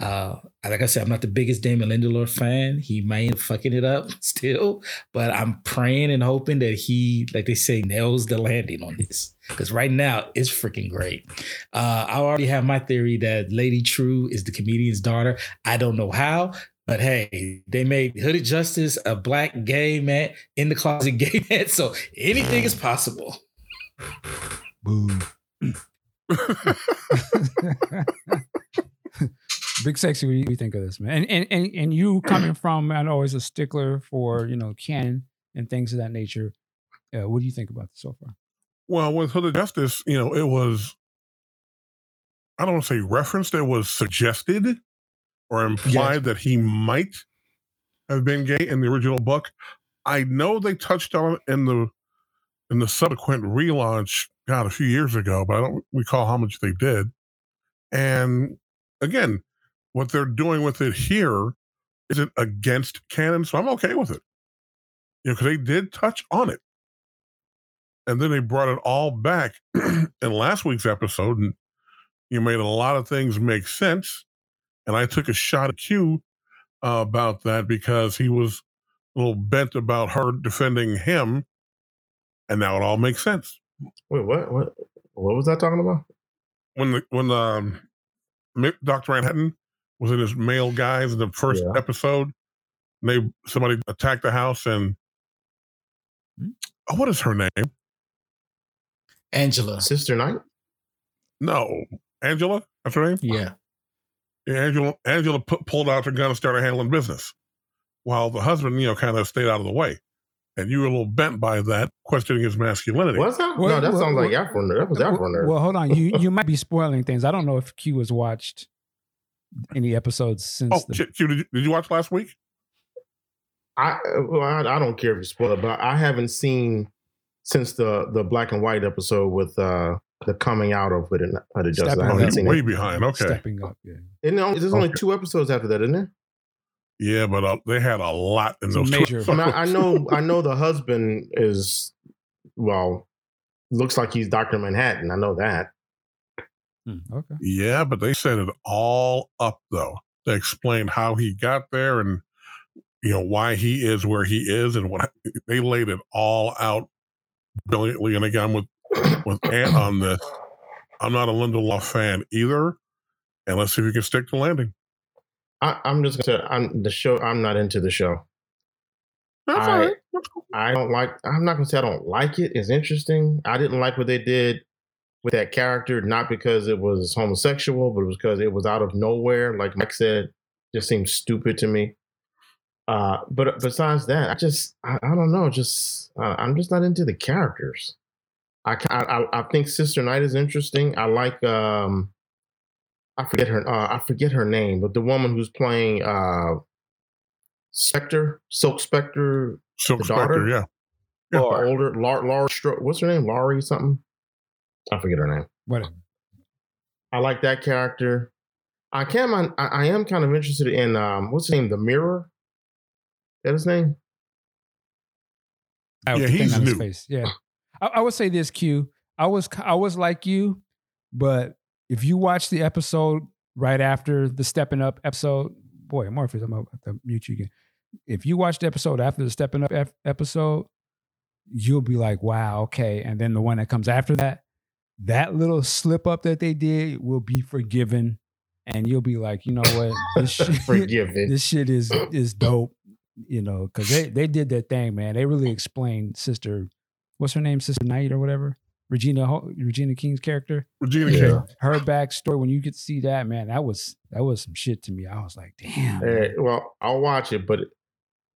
Uh, like I said, I'm not the biggest Damon Lindelof fan. He may end fucking it up (laughs) still, but I'm praying and hoping that he, like they say, nails the landing on this. Because right now it's freaking great. Uh, I already have my theory that Lady Trieu is the comedian's daughter. I don't know how, but hey, they made Hooded Justice a black gay man in the closet (laughs) gay man, so anything is possible. Boo. (laughs) Big sexy, what do you think of this, man? And and and, and you (clears throat) coming from, I know, as a stickler for you know canon and things of that nature. Uh, what do you think about this so far? Well, with Hooded Justice, you know, it was, I don't want to say referenced, it was suggested or implied that he might have been gay in the original book. I know they touched on it in the in the subsequent relaunch, God, a few years ago, but I don't recall how much they did. And again, what they're doing with it here isn't against canon, so I'm okay with it. You know, because they did touch on it and then they brought it all back (clears throat) in last week's episode and you made a lot of things make sense and i took a shot at q uh, about that because he was a little bent about her defending him and now it all makes sense Wait, what? What? What was I talking about? when the when um Dr. Manhattan was in his male guys in the first Yeah. episode, and they somebody attacked the house and Hmm? oh, what is her name? Angela. Sister Night. No, Angela. That's her name. Yeah. Yeah, Angela. Angela pu- pulled out her gun and started handling business, while the husband, you know, kind of stayed out of the way. And you were a little bent by that, questioning his masculinity. Was that? Well, no, that well, sounds like well- Afro. That was Afro well, Nerd. well, hold on. You you might be spoiling things. I don't know if Q has watched any episodes since Oh, the Q, did you, did you watch last week? I well, I, I don't care if you spoil it, but I haven't seen since the the black and white episode with uh the coming out of it and of the justice. I Oh, haven't you're seen way it. behind. Okay. stepping up. Yeah. And no, there's only Okay. two episodes after that, isn't there? Yeah, but uh, they had a lot in It's those. major- I, I, I know (laughs) I know the husband is well looks like he's Doctor Manhattan. I know that. Hmm, okay. Yeah, but they set it all up though. They explained how he got there and you know why he is where he is and what they laid it all out brilliantly. And again, with with Ant on this, I'm not a Lindelof fan either. And let's see if we can stick to landing. I, I'm just gonna I'm the show. I'm not into the show. That's I- all right. That's cool. I don't like. I'm not gonna say I don't like it. It's interesting. I didn't like what they did with that character, not because it was homosexual, but it was because it was out of nowhere. Like Mike said, just seems stupid to me. Uh, but besides that, I just I, I don't know. Just uh, I'm just not into the characters. I, I I- think Sister Night is interesting. I like um, I forget her uh, I forget her name, but the woman who's playing uh, Spectre, Silk Spectre, Silk Spectre, daughter? yeah. Or older Laura, Laura Stro- what's her name? Laurie something. I forget her name. Whatever. I like that character. I can I, I am kind of interested in um what's his name? The Mirror. Is that his name? Out Yeah, he's new. face. Yeah. I, I would say this, Q. I was I was like you, but if you watch the episode right after the stepping up episode, boy, Morpheus, I'm about to mute you again. If you watch the episode after the stepping up ep- episode, you'll be like, wow, okay. And then the one that comes after that, that little slip up that they did will be forgiven. And you'll be like, you know what? This (laughs) shit, Forgiven. this shit is is dope, you know, because they they did their thing, man. They really explained Sister, what's her name, Sister Night or whatever, Regina Regina King's character, Regina Yeah. King. her backstory. When you could see that, man, that was that was some shit to me. I was like, damn. Man. well, I'll watch it, but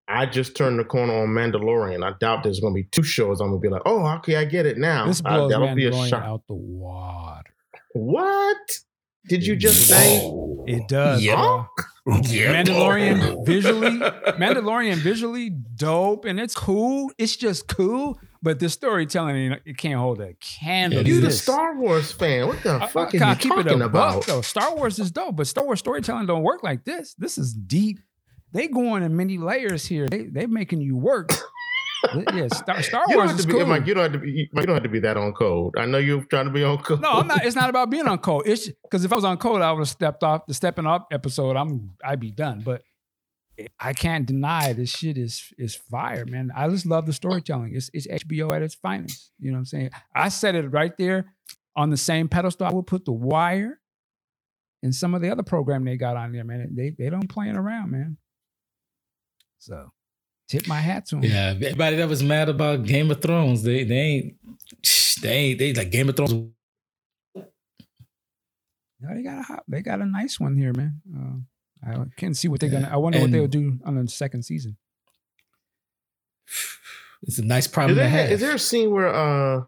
I just turned the corner on Mandalorian. I doubt there's going to be two shows. I'm going to be like, oh, okay, I get it now. this I- blows that'll be a Mandalorian shock. out the water. What did you just say? It does. Yeah. (laughs) Yeah. Mandalorian visually, (laughs) Mandalorian visually dope, and it's cool. It's just cool, but the storytelling it it can't hold a candle. to You the this. Star Wars fan? What the I- fuck I- are I you keep it talking a buck, about? though. Star Wars is dope, but Star Wars storytelling don't work like this. This is deep. They going in many layers here. They they making you work. (coughs) yeah, Star, Star Wars is be, cool. Mike, you don't have to be. You don't have to be that on code. I know you're trying to be on code. No, I'm not. It's not about being on code. It's because if I was on code, I would have stepped off the stepping up episode. I'm I'd be done. But I can't deny this shit is is fire, man. I just love the storytelling. It's it's HBO at its finest. You know what I'm saying? I said it right there on the same pedestal. I would put The Wire and some of the other program they got on there, man. They they don't playing around, man. So tip my hat to him. Yeah, everybody that was mad about Game of Thrones, they they ain't (sniffs) they ain't they like Game of Thrones. No, they got a hot, they got a nice one here, man. Uh, I can't see what they're gonna. I wonder what they'll do on the second season. It's a nice Is problem to have. is there a scene where uh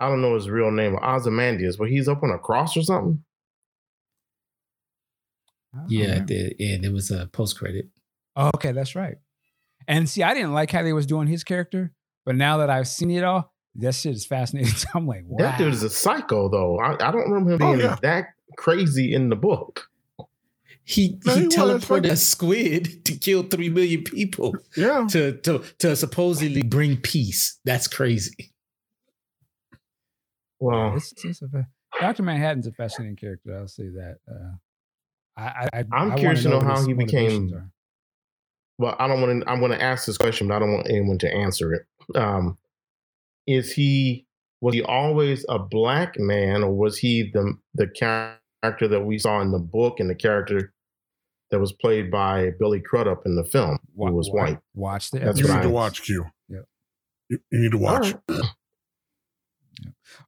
I don't know his real name, Ozymandias, where he's up on a cross or something? Yeah, remember. the, and it was a post credit. Oh, okay, that's right. And see, I didn't like how they was doing his character, but now that I've seen it all, that shit is fascinating. (laughs) I'm like, wow. That dude is a psycho, though. I, I don't remember him Oh, being yeah. that crazy in the book. He No, he he teleported a squid (laughs) to kill three million people Yeah. to to to supposedly bring peace. That's crazy. Well, It's, it's a, Dr. Manhattan's a fascinating character. I'll say that. Uh, I, I, I, I'm I curious to wanna know how he motivations became- are. well, I don't want to. I'm going to ask this question, but I don't want anyone to answer it. Um, is he was he always a black man, or was he the the character that we saw in the book and the character that was played by Billy Crudup in the film, who was wa- white? Watch the That's you episode. need to watch Q. Yeah. You, you need to watch. All right. (clears throat)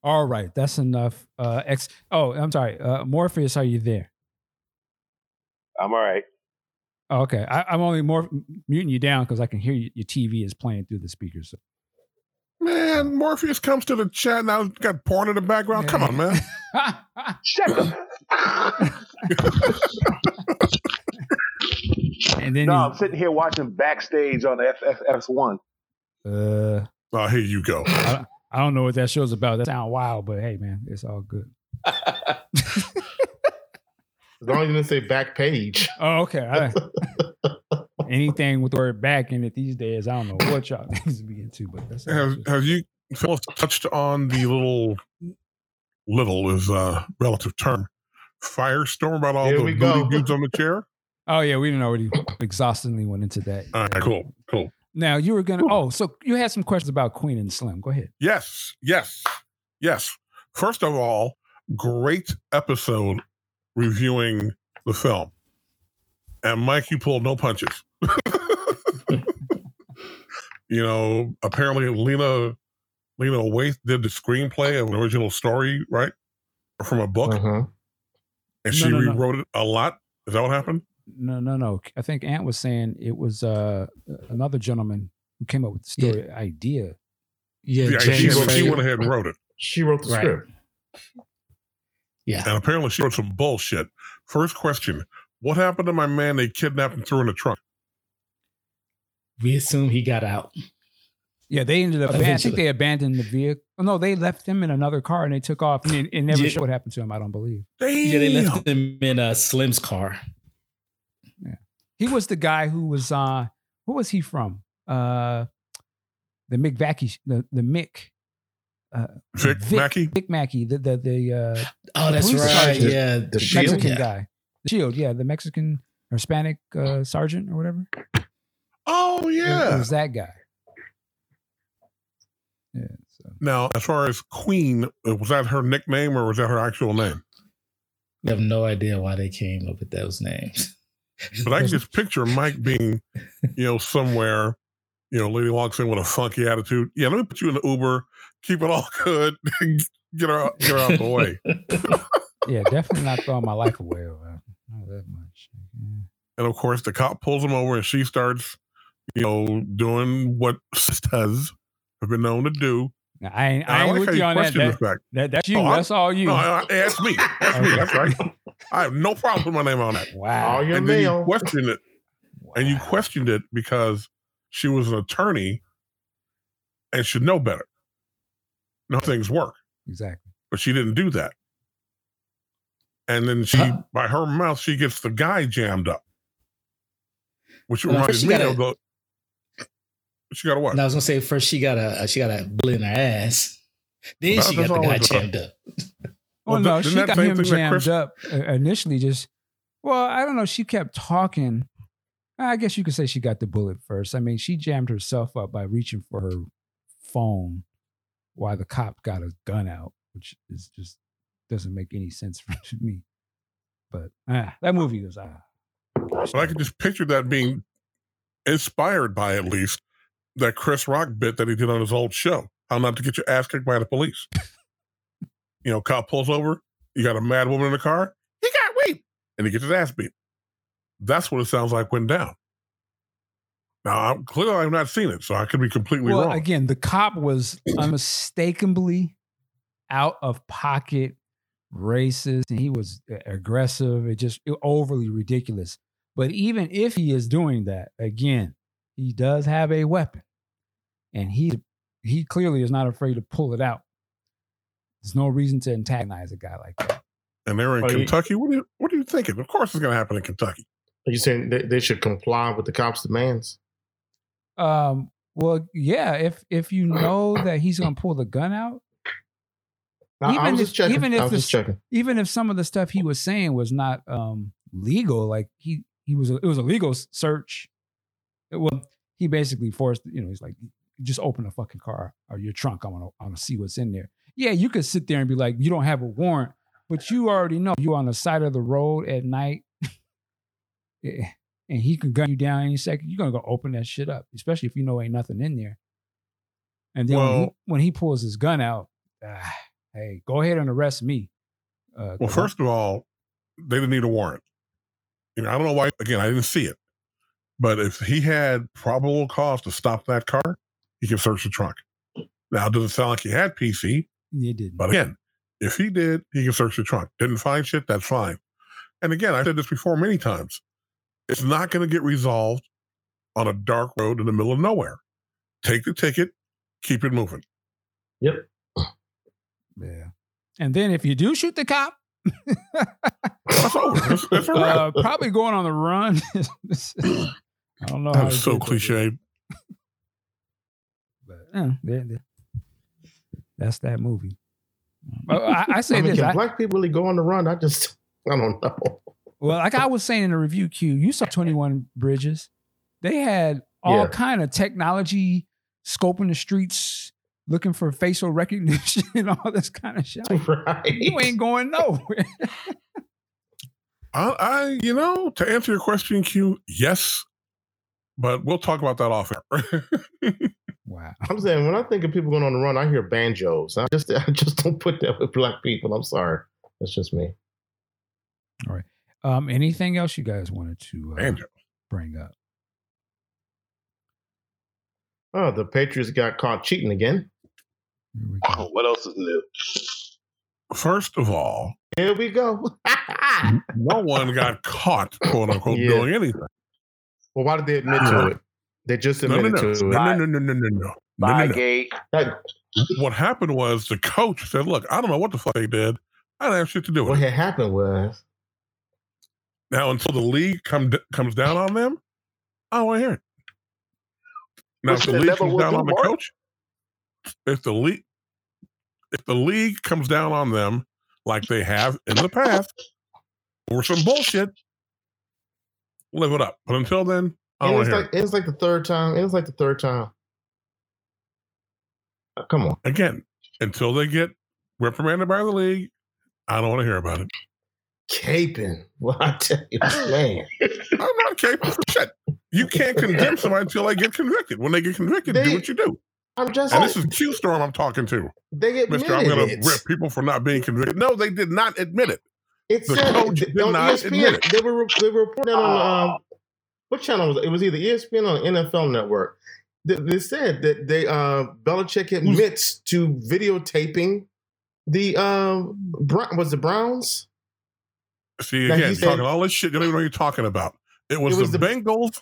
All right, that's enough. Uh, ex. Oh, I'm sorry. Uh, Morpheus, are you there? I'm all right. Oh, okay, I, I'm only more muting you down because I can hear you, your TV is playing through the speakers. So. Man, Morpheus comes to the chat now. Got porn in the background. Come on, man. (laughs) Shut up. (laughs) and then no, you- I'm sitting here watching backstage on FFS1. uh, Oh, here you go. I, I don't know what that show's about. That sound wild, but hey, man, it's all good. (laughs) As long as you didn't say back page. (laughs) Oh, okay. I- anything with the word back in it these days, I don't know what y'all (laughs) needs to be into, but that's all Have, have you fellas touched on the little little is a relative term firestorm about all Here the booty go. dudes on the chair? (laughs) Oh yeah, we didn't already exhaustively went into that. All right, cool, cool. Now you were gonna. Oh, so you had some questions about Queen and Slim. Go ahead. Yes, yes, yes. First of all, great episode reviewing the film. And Mike, you pulled no punches. (laughs) you know, apparently Lena Lena Waithe did the screenplay of an original story, right? From a book, Uh-huh. and No, she no, no. rewrote it a lot. Is that what happened? No, no, no. I think Ant was saying it was uh, another gentleman who came up with the story idea. Yeah, Yeah, she, James she Fraser. went ahead and wrote it. She wrote the Right. script. Yeah. And apparently she wrote some bullshit. First question What happened to my man they kidnapped and threw in the trunk? We assume he got out. Yeah, they ended up. I think they abandoned the vehicle. Oh, no, they left him in another car and they took off. And it, it never Yeah. showed what happened to him. I don't believe. Damn. Yeah, they left him in uh, Slim's car. Yeah, he was the guy who was. uh Who was he from? Uh The Mick Vacky, the the Mick. Uh, Vic, Mackey? Vic Mackey, the the the uh, Oh, that's right. sergeant. Yeah, The Shield? Mexican yeah. guy, the Shield, yeah, the Mexican or Hispanic uh, sergeant or whatever. Oh, It- it yeah. was that guy. Yeah. So Now, as far as Queen, uh, was that her nickname or was that her actual name? I have no idea why they came up with those names. But I can just picture Mike being, you know, somewhere, you know, Lady walks in with a funky attitude. Yeah, let me put you in the Uber, keep it all (laughs) good, get her, out- get her out the way. (laughs) yeah, definitely not throwing my life away. uh, Not that much. Yeah. And of course, the cop pulls him over and she starts, you know, doing what (laughs) sisters have been known to do. Now, I ain't, I ain't like with you you on that. question that, that. That's you. Oh, I- that's all you. No, I- I- ask me. Ask me. That's right. I have no problem with my name on that. wow. All your and then you questioned it, and you questioned it because she was an attorney and should know better. Know how things work, Exactly. but she didn't do that. And then she, Huh? by her mouth, she gets the guy jammed up, which Well, reminds she me got of the. She got a what? And I was gonna say first she got a she got a bullet in her ass. Then Well, she got the guy jammed up. Well, Well, no, she got him jammed Chris- up uh, initially. Just well, I don't know. She kept talking. I guess you could say she got the bullet first. I mean, she jammed herself up by reaching for her phone while the cop got a gun out, which is just doesn't make any sense (laughs) to me. But ah, that movie was ah. But I could just picture that being inspired by at least that Chris Rock bit that he did on his old show. How not to get your ass kicked by the police. (laughs) you know, cop pulls over, you got a mad woman in the car, he got raped, and he gets his ass beat. That's what it sounds like went down. Now, I'm, clearly, I've not seen it, so I could be completely well, wrong. again, the cop was unmistakably out of pocket, racist, and he was uh, aggressive. It just overly ridiculous. But even if he is doing that, again, he does have a weapon, and he he clearly is not afraid to pull it out. There's no reason to antagonize a guy like that. and they're in Are you- Kentucky. What are you, what are you thinking? Of course, it's going to happen in Kentucky. Are you saying they, they should comply with the cops' demands? Um, well, yeah, if if you (clears throat) know that he's gonna pull the gun out, Even if- even if checking. even if some of the stuff he was saying was not um legal, like he he was it was a legal search. It- well, he basically forced you know he's like just open the fucking car or your trunk. I want to I want to see what's in there. yeah, you could sit there and be like, you don't have a warrant, but you already know you're on the side of the road at night. (laughs) Yeah, and he can gun you down any second. You're gonna go open that shit up, especially if you know ain't nothing in there. And then when, he, when he pulls his gun out, ah, hey, go ahead and arrest me. Uh, Well, first of all, they didn't need a warrant. You know, I don't know why. Again, I didn't see it, but if he had probable cause to stop that car, he could search the trunk. Now, it doesn't sound like he had PC, you didn't. but again, if he did, he can search the trunk. Didn't find shit, that's fine. And again, I said this before many times. It's not going to get resolved on a dark road in the middle of nowhere. Take the ticket, keep it moving. Yep. yeah. And then if you do shoot the cop, That's over. That's, that's (laughs) uh, probably going on the run. (laughs) I don't know. That's so cliche. But yeah, there- there. that's that movie. I, I say I mean, this. can I, black people really go on the run? I just, (laughs) I don't know. Well, like I was saying in the review queue, you saw Twenty One Bridges. They had all Yeah. kind of technology scoping the streets, looking for facial (laughs) recognition and all this kind of shit. Right. you ain't going nowhere. (laughs) I, I, you know, to answer your question, Q, yes, but we'll talk about that off air. (laughs) wow. I'm saying when I think of people going on the run, I hear banjos. I just, I just don't put that with black people. I'm sorry. That's just me. Um, anything else you guys wanted to uh, Banjo. bring up? Oh, the Patriots got caught cheating again. Here we go. Oh, what else is new? First of all, Here we go. (laughs) no one got caught, quote unquote, Yeah. doing anything. well, why did they admit to it? They just No, no, admitted no, to it. no, no, no, no, no, no. No, no, no. Spygate. What happened was the coach said, "Look, I don't know what the fuck they did. I don't have shit to do what with it." had happened was Now, until the league come comes down on them, I don't want to hear it. Now, if the league comes down do, on the coach, if the league, if the league comes down on them like they have in the past over some bullshit, live it up. But until then, I don't want it's to hear like it's like the third time. It's like the third time. Uh, Come on. again. Until they get reprimanded by the league, I don't want to hear about it. Caping. (laughs) Well, I tell you, man. (laughs) I'm not capable for shit. You can't condemn somebody until they get convicted. When they get convicted, They- do what you do. I'm just And this is Q Storm I'm talking to. they admitted Mister, I'm going to rip people for not being convicted. No, they did not admit it. It the said coach did on not ESPN. admit it. They were they were reporting on um, what channel was it? It was either ESPN or NFL Network. They, they said that they uh, Belichick admits to videotaping the Brown, was the Browns. See, again, said- talking all this shit, you don't even know what you're talking about. It was, It was the, the- Bengals.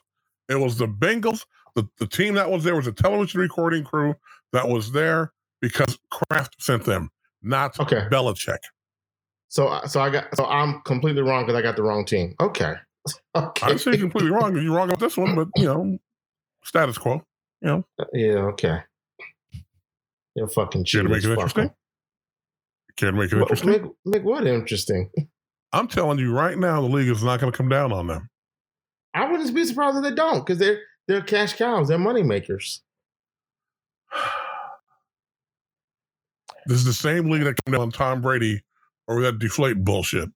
It was the Bengals. The, the team that was there was a television recording crew that was there because Kraft sent them, not Okay. Belichick. So so I got so I'm completely wrong because I got the wrong team. Okay. (laughs) Okay. I didn't say you're completely wrong. You're wrong on this one, but, you know, status quo. You know. Uh, yeah. Okay. You're fucking Care to make it interesting? 'em. Care to make it interesting? Make, make what interesting? (laughs) I'm telling you right now, the league is not going to come down on them. I wouldn't be surprised if they don't because they're they're cash cows. They're money makers. (sighs) This is the same league that came down on Tom Brady over that deflate bullshit.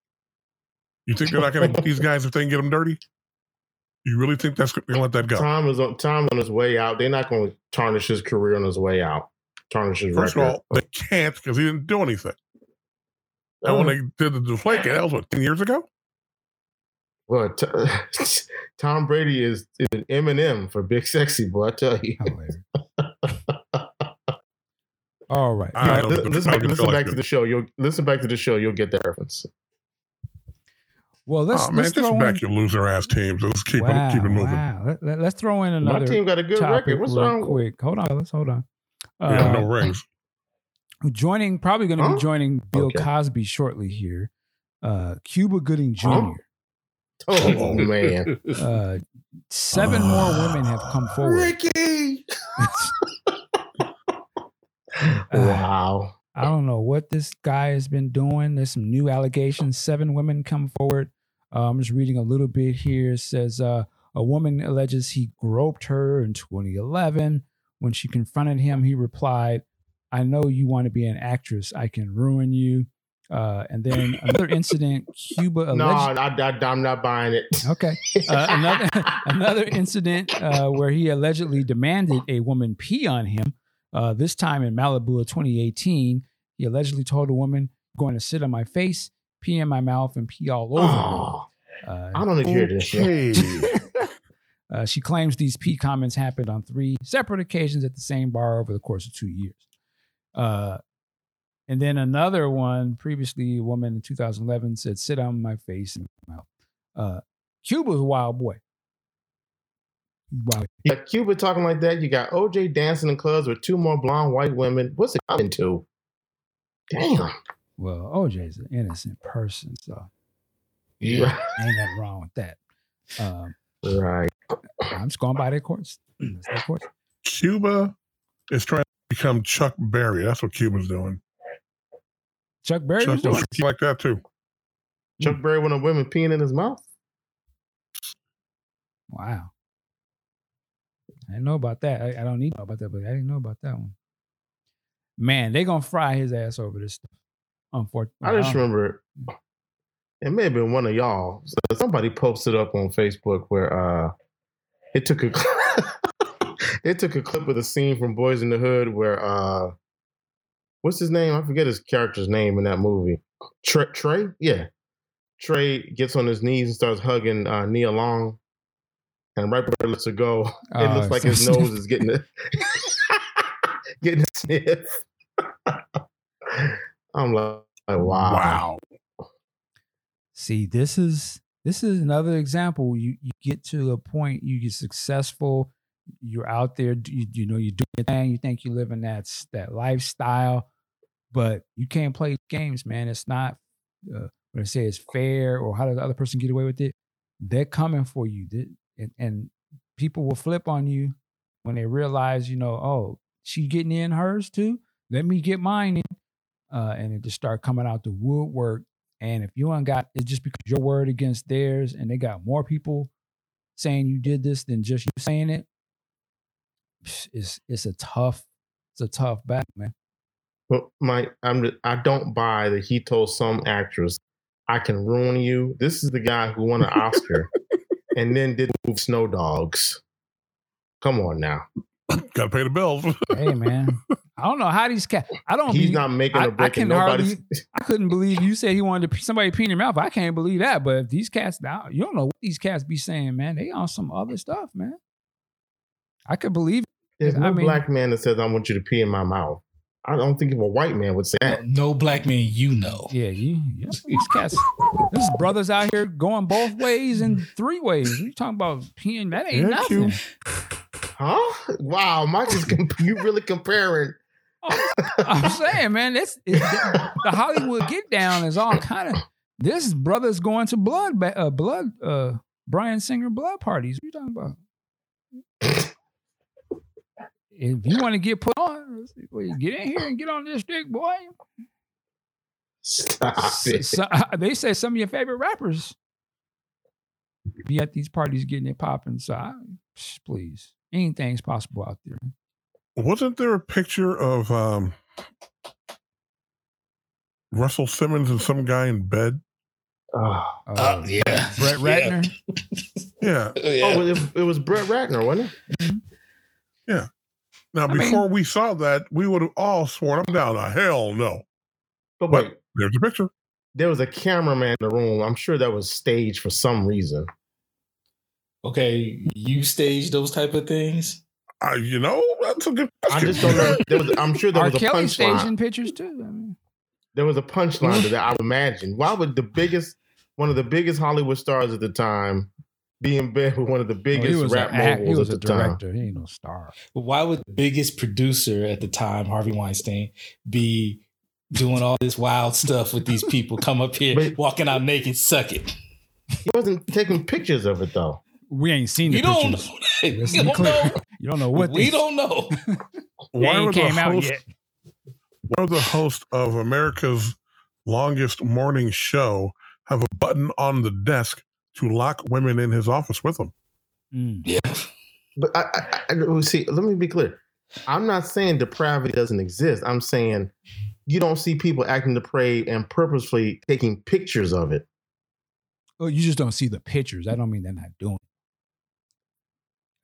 You think they're not going to get these guys if they can get them dirty? You really think that's going to let that go? Tom is on Tom on his way out. They're not going to tarnish his career on his way out. Tarnish his First of all, they can't because he didn't do anything. And when they did the deflate, that was what ten years ago. well, t- (laughs) Tom Brady is, is an Eminem for big sexy boy. I tell you. Hilarious. All right. I All right, listen, the- listen back to the show. You'll listen back to the show. You'll get that reference. Well, let's oh man, let's just throw back in. your loser ass teams. Let's keep wow, it keep it moving. wow. Let, us throw in another. My another team got a good topic record. What's wrong? quick. Hold on, let's hold on. We have no Uh, rings. Joining, probably going to Huh? be joining Bill Okay. Cosby shortly here. Uh, Cuba Gooding Jr. Huh? (laughs) Oh man, Uh, seven more women have come forward. Ricky! (laughs) wow. I don't know what this guy has been doing. There's some new allegations. Seven women come forward. Uh, I'm just reading a little bit here. It says uh, a woman alleges he groped her in 2011. When she confronted him, he replied, I know you want to be an actress. I can ruin you. Uh, and then another incident, Cuba (laughs) No, alleged. I, I, I'm not buying it. Okay. Uh, (laughs) another another incident uh, where he allegedly demanded a woman pee on him. Uh, this time in Malibu of 2018, he allegedly told a woman, "Going to sit on my face, pee in my mouth, and pee all over Oh, me." Uh, I don't need to hear this. shit. (laughs) Uh, she claims these pee comments happened on three separate occasions at the same bar over the course of two years. Uh, and then another one, previously a woman in 2011 said, "Sit on my face and mouth." Uh, Cuba's a wild boy. Wow. You got Cuba talking like that. You got OJ dancing in clubs with two more blonde white women. What's it coming to? Damn. Well, OJ's an innocent person, so Yeah. ain't nothing wrong with that. Um, Right. I'm just going by their courts. (clears throat) That's their courts. Cuba is trying to become Chuck Berry. That's what Cuba's doing. Chuck Berry Chuck was doing. was like that too. Chuck mm. Berry with a women peeing in his mouth. Wow. I didn't know about that. I, I don't need to know about that, but I didn't know about that one. Man, they gonna fry his ass over this stuff. Unfortunately, I just uh, remember mm. it may have been one of y'all. So somebody posted up on Facebook where uh it took a (laughs) (laughs) it took a clip of the scene from Boys in the Hood where uh what's his name? I forget his character's name in that movie. Trey, Trey? Yeah. Trey gets on his knees and starts hugging uh, Nia Long. And right before he lets her go, (laughs) it Oh, looks like his sniff- nose is getting a (laughs) getting a sniff. (laughs) I'm like, wow. Wow. See, this is this is another example. You you get to a point, you get successful, you're out there, you, you know, you're doing your thing, you think you're living that that lifestyle, but you can't play games, man. It's not uh, what I say is fair, or how does the other person get away with it? They're coming for you, and, and people will flip on you when they realize, you know, oh, she getting in hers too. Let me get mine in, uh, and it just start coming out the woodwork. And if you ain't got it's just because your word against theirs, and they got more people saying you did this than just you saying it, it's it's a tough, it's a tough battle, man. But my, I'm, I don't buy that he told some actress, "I can ruin you." This is the guy who won an Oscar and then did the movie Snow Dogs. Come on now, (coughs) Got to pay the bills. (laughs) hey, man, I don't know how these cats. I don't. he's be, not making I- a I break. and can nobody's. (laughs) I couldn't believe you said he wanted to pee- somebody pee in your mouth. I can't believe that. But if these cats, now you don't know what these cats be saying, man. They on some other stuff, man. I could believe. There's I mean- black man that says, "I want you to pee in my mouth." I don't think if a white man would say that. No black man you know. Yeah, you. Yeah, these cats. There's brothers out here going both ways and three ways. You talking about peeing? That ain't Yeah, nothing. Q. Huh? Wow, Mike is comp- you really comparing? I'm saying, man, it's, it's the Hollywood get down is all kind of. This brother's going to blood, uh, blood, uh, Bryan Singer blood parties. What you talking about? If you want to get put on, well, get in here and get on this dick, boy. Stop it. so- they say some of your favorite rappers be at these parties getting it popping. So, I, please, anything's possible out there. Wasn't there a picture of um, Russell Simmons and some guy in bed? Oh, Uh, Oh, yeah. Brett (laughs) Yeah. Ratner. Yeah. Yeah. oh it, it was Brett Ratner, wasn't it? Now, I mean- before we saw that, we would have all sworn him down. A hell no. But But- wait, There's a picture. there was a cameraman in the room. I'm sure that was staged for some reason. okay, you stage those type of things. Uh, you know, that's a good I just don't know. There was, I'm sure there was a Kelly punchline. staging pictures too. I mean, There was a punchline to (laughs) that. I would imagine. Why would the biggest, one of the biggest Hollywood stars at the time, be in bed with one of the oh, biggest he was, rap a, act- he moguls was at a the time? director. He ain't no star. Why would the biggest producer at the time, Harvey Weinstein, be doing all this wild stuff with these people? Come up here, But- walking out naked, suck it. He wasn't taking pictures of it though. We ain't seen the You don't know. pictures. that. Let's You don't clear. know. (laughs) You don't know what we they- don't know. (laughs) they Why ain't would the came out host, yet. why would the host of America's longest morning show have a button on the desk to lock women in his office with him? Mm. Yeah. But I, I, I, I- see. Let me be clear. I'm not saying depravity doesn't exist. I'm saying you don't see people acting depraved and purposefully taking pictures of it. Oh, you just don't see the pictures. I don't mean they're not doing. it.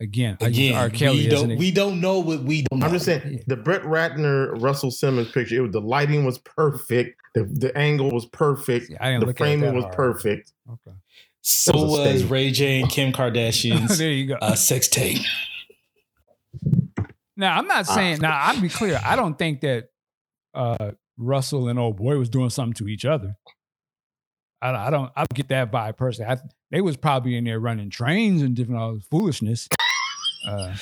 Again, I use Again, R. Kelly We don't, we don't know what we don't know. I'm just saying Yeah. the Brett Ratner Russell Simmons picture. It was the lighting was perfect. The the angle was perfect. See, I didn't The look at framing that was hard. perfect. Okay. So That was was. Ray J and Kim (laughs) Kardashian's there you go. uh, sex tape. Now I'm not saying. now I'll be clear. I don't think that uh, Russell and old boy was doing something to each other. I, I don't. I don't get that vibe personally. I, they was probably in there running trains and different all this foolishness. Uh,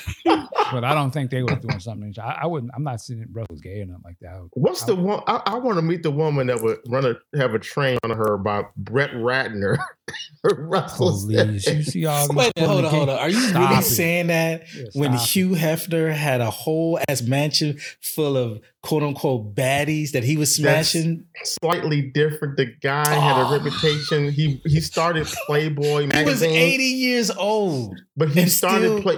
but I don't think they were doing something. I, I wouldn't. I'm not saying Russell's gay or nothing like that. Would- What's the one? I, I want to meet the woman that would run a have a train on her by Brett Ratner. (laughs) Russell Police. You see all these. Wait, hold on, hold on. Are you Stop really it. saying that Yeah, when stop it. Hugh Hefner had a whole ass mansion full of quote unquote baddies that he was That's- smashing? slightly different. The guy had a Oh. reputation. He he started Playboy magazine. He was 80 years old. but he started still- play.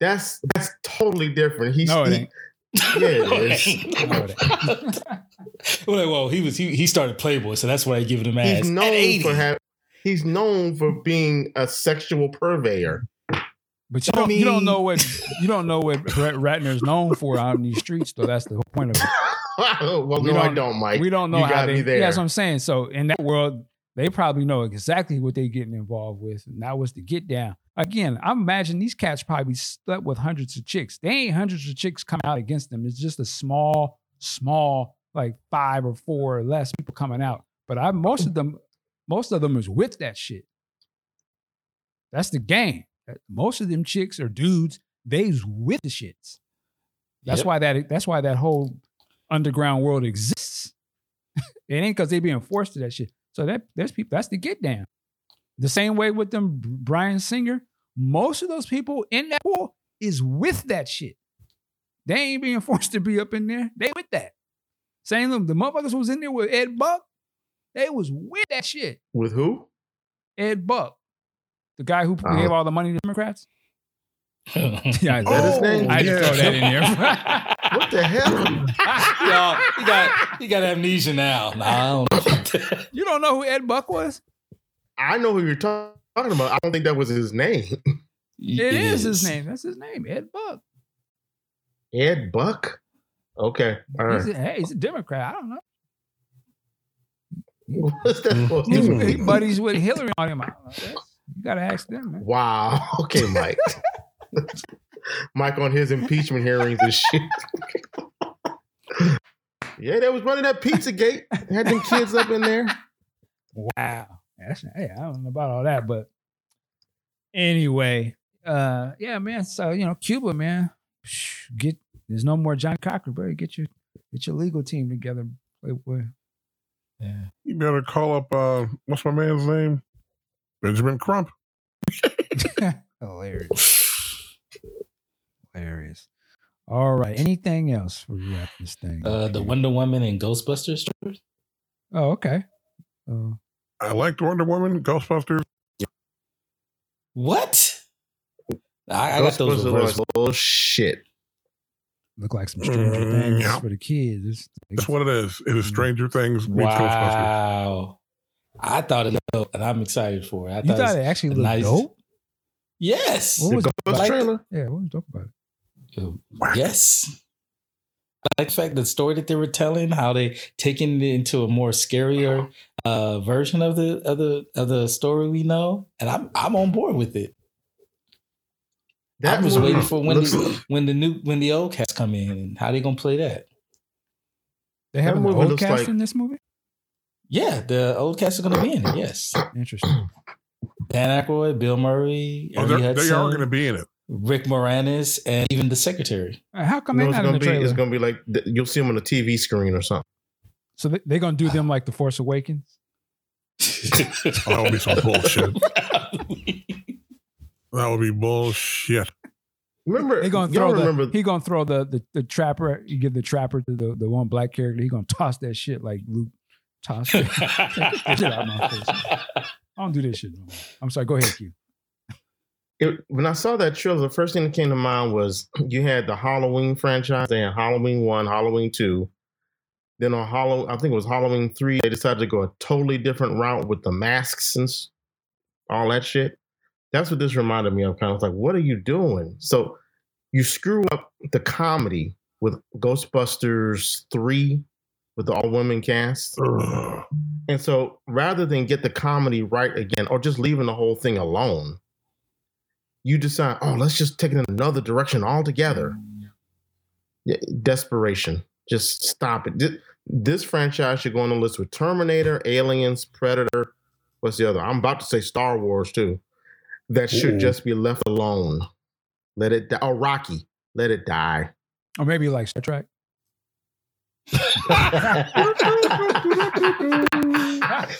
That's that's totally different. He's No, it he- ain't. Yeah, it (laughs) is. (laughs) Well, well, he was he, he started Playboy, so that's why I give him ass. he's known 80. for have he's known for being a sexual purveyor. But you don't. you don't know what you don't know what Brett Ratner is known for out in these streets. Though that's the whole point of it. (laughs) well, We no, don't- don't, Mike. we don't know you how got they. me there. Yeah, that's what I'm saying. So in that world, they probably know exactly what they're getting involved with. And that was to get down. Again, I imagine these cats probably slept with hundreds of chicks. They ain't hundreds of chicks coming out against them. It's just a small, small, like five or four or less people coming out. But I most of them, most of them is with that shit. That's the game. Most of them chicks or dudes, they's with the shits. That's Yep. why that that's why that whole underground world exists. (laughs) it ain't because they being forced to that shit. So that there's people that's the get down. The same way with them Bryan Singer, most of those people in that pool is with that shit. They ain't being (laughs) forced to be up in there. They with that. Same them, the motherfuckers who was in there with Ed Buck, they was with that shit. With who? Ed Buck, the guy who Uh-huh. gave all the money to Democrats. (laughs) (laughs) yeah, Is that his name? I just Yeah. throw that in there. What the hell? (laughs) Y'all, he got he got amnesia now. Nah, I don't (laughs) you don't know who Ed Buck was? I know who you're talking about. I don't think that was his name. It is his name. That's his name, Ed Buck. Ed Buck. Okay, all He's a, hey, he's a Democrat. I don't know. (laughs) What's that mm-hmm. supposed to mean? he buddies with Hillary on him. I don't know. You gotta ask them, man. Wow. Okay, Mike. Mike on his impeachment hearings and shit. yeah, they was running that pizza gate. Had them kids up in there. Wow. That's hey, I don't know about all that, but anyway, uh, yeah, man. So you know, Cuba, man, get there's no more John Cochran, bro. Get your get your legal team together, Playboy. Yeah. You better call up uh what's my man's name? Benjamin Crump. (laughs) Hilarious. Hilarious. All right. Anything else for we wrap this thing? Uh, up the here? Wonder Woman and Ghostbusters stories. Oh, okay. Uh, I liked Wonder Woman, Ghostbusters. What? I, I got those Ghostbusters reversed. was bullshit. look like some Stranger Mm, Things yeah. for the kids. It's- That's what it is. It is Stranger Things meets Ghostbusters. Wow. I thought it looked, and I'm excited for it. I you thought, thought it it actually looked nice- dope? yes. What was The Ghost like- trailer. Yeah, what was dope about it? Yes. I like the fact the story that they were telling, how they taking it into a more scarier uh, version of the of the of the story we know, and I'm I'm on board with it. I was waiting for when looks- the, when the new when the old cast come in and how they gonna play that. They have an movie old cast like- in this movie? Yeah, the old cast is gonna be in it. Yes, Interesting. Dan Aykroyd, Bill Murray, Oh, Ernie they're- they are going to be in it. Rick Moranis, and even the secretary. How come You they're know, it's not in gonna the be. trailer? It's gonna be like you'll see them on the TV screen or something. so they, they're gonna do them like the Force Awakens. That would be some (laughs) bullshit. (laughs) That would be bullshit. Remember? They're gonna throw the remember? he gonna throw the, the the trapper. You give the trapper to the, the one black character. He gonna toss that shit like Luke tossed it. (laughs) Get out my face. I don't do this shit no more. I'm sorry. Go ahead, Q. it, when I saw that trailer, the first thing that came to mind was (clears throat) you had the Halloween franchise. They had Halloween one, Halloween two. Then on Halloween, I think it was Halloween three. They decided to go a totally different route with the masks and all that shit. That's what this reminded me of. Kind of like, what are you doing? So you screw up the comedy with Ghostbusters three with the all women cast. And so rather than get the comedy right again or just leaving the whole thing alone, you decide, oh, let's just take it in another direction altogether. Yeah, desperation. Just stop it. This, this franchise should go on the list with Terminator, Aliens, Predator. What's the other? I'm about to say Star Wars too. That should Ooh. just be left alone. Let it die. Oh, Rocky. Let it die. Or maybe like Star Trek.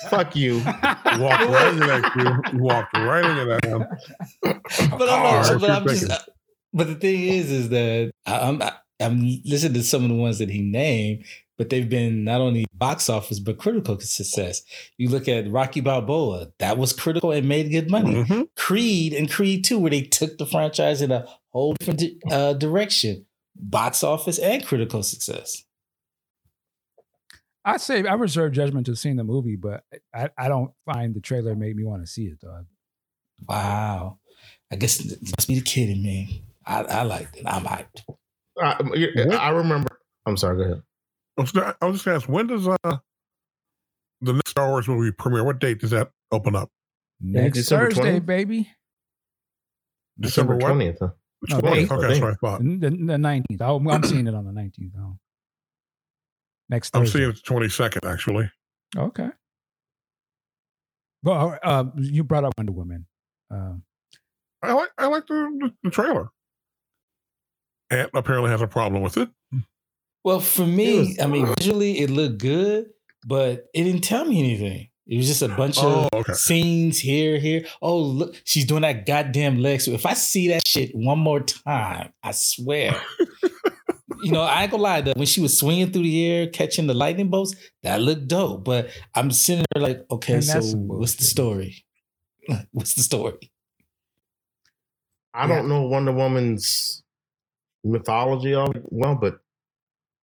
Fuck you. You walked right into that. Q. You walked right into that. man. but I'm, not, right, but I'm just. thinking. But the thing is, is that I- I'm I'm listening to some of the ones that he named, but they've been not only box office but critical success. You look at Rocky Balboa, that was critical and made good money. Mhm. Creed and Creed 2, where they took the franchise in a whole different uh, direction, box office and critical success. I say I reserve judgment to seeing the movie, but I, I don't find the trailer made me want to see it though. Wow. I guess it must be the kid in me. I, I liked it. I'm hyped. I, I remember. I'm sorry. Go ahead. I was, I was just gonna ask, when does uh the next Star Wars movie premiere? What date does that open up? Next December Thursday, 20th? baby. December twentieth. Huh? No, the 20th, Okay, that's think. what I thought. The, the 19th. I'm, I'm seeing it on the 19th. Next I'm seeing it twenty second actually. Okay. Well, uh, you brought up Wonder Woman. Uh, I like I like the, the, the trailer. Ant apparently has a problem with it. Well, for me, I mean, visually it looked good, but it didn't tell me anything. It was just a bunch Oh, of okay. scenes here, here. Oh, look, she's doing that goddamn leg. So if I see that shit one more time, I swear. (laughs) you know, I ain't gonna lie. Though, when she was swinging through the air, catching the lightning bolts, that looked dope. But I'm sitting there like, okay, And so what's the story? (laughs) What's the story? I don't know Wonder Woman's mythology all well, but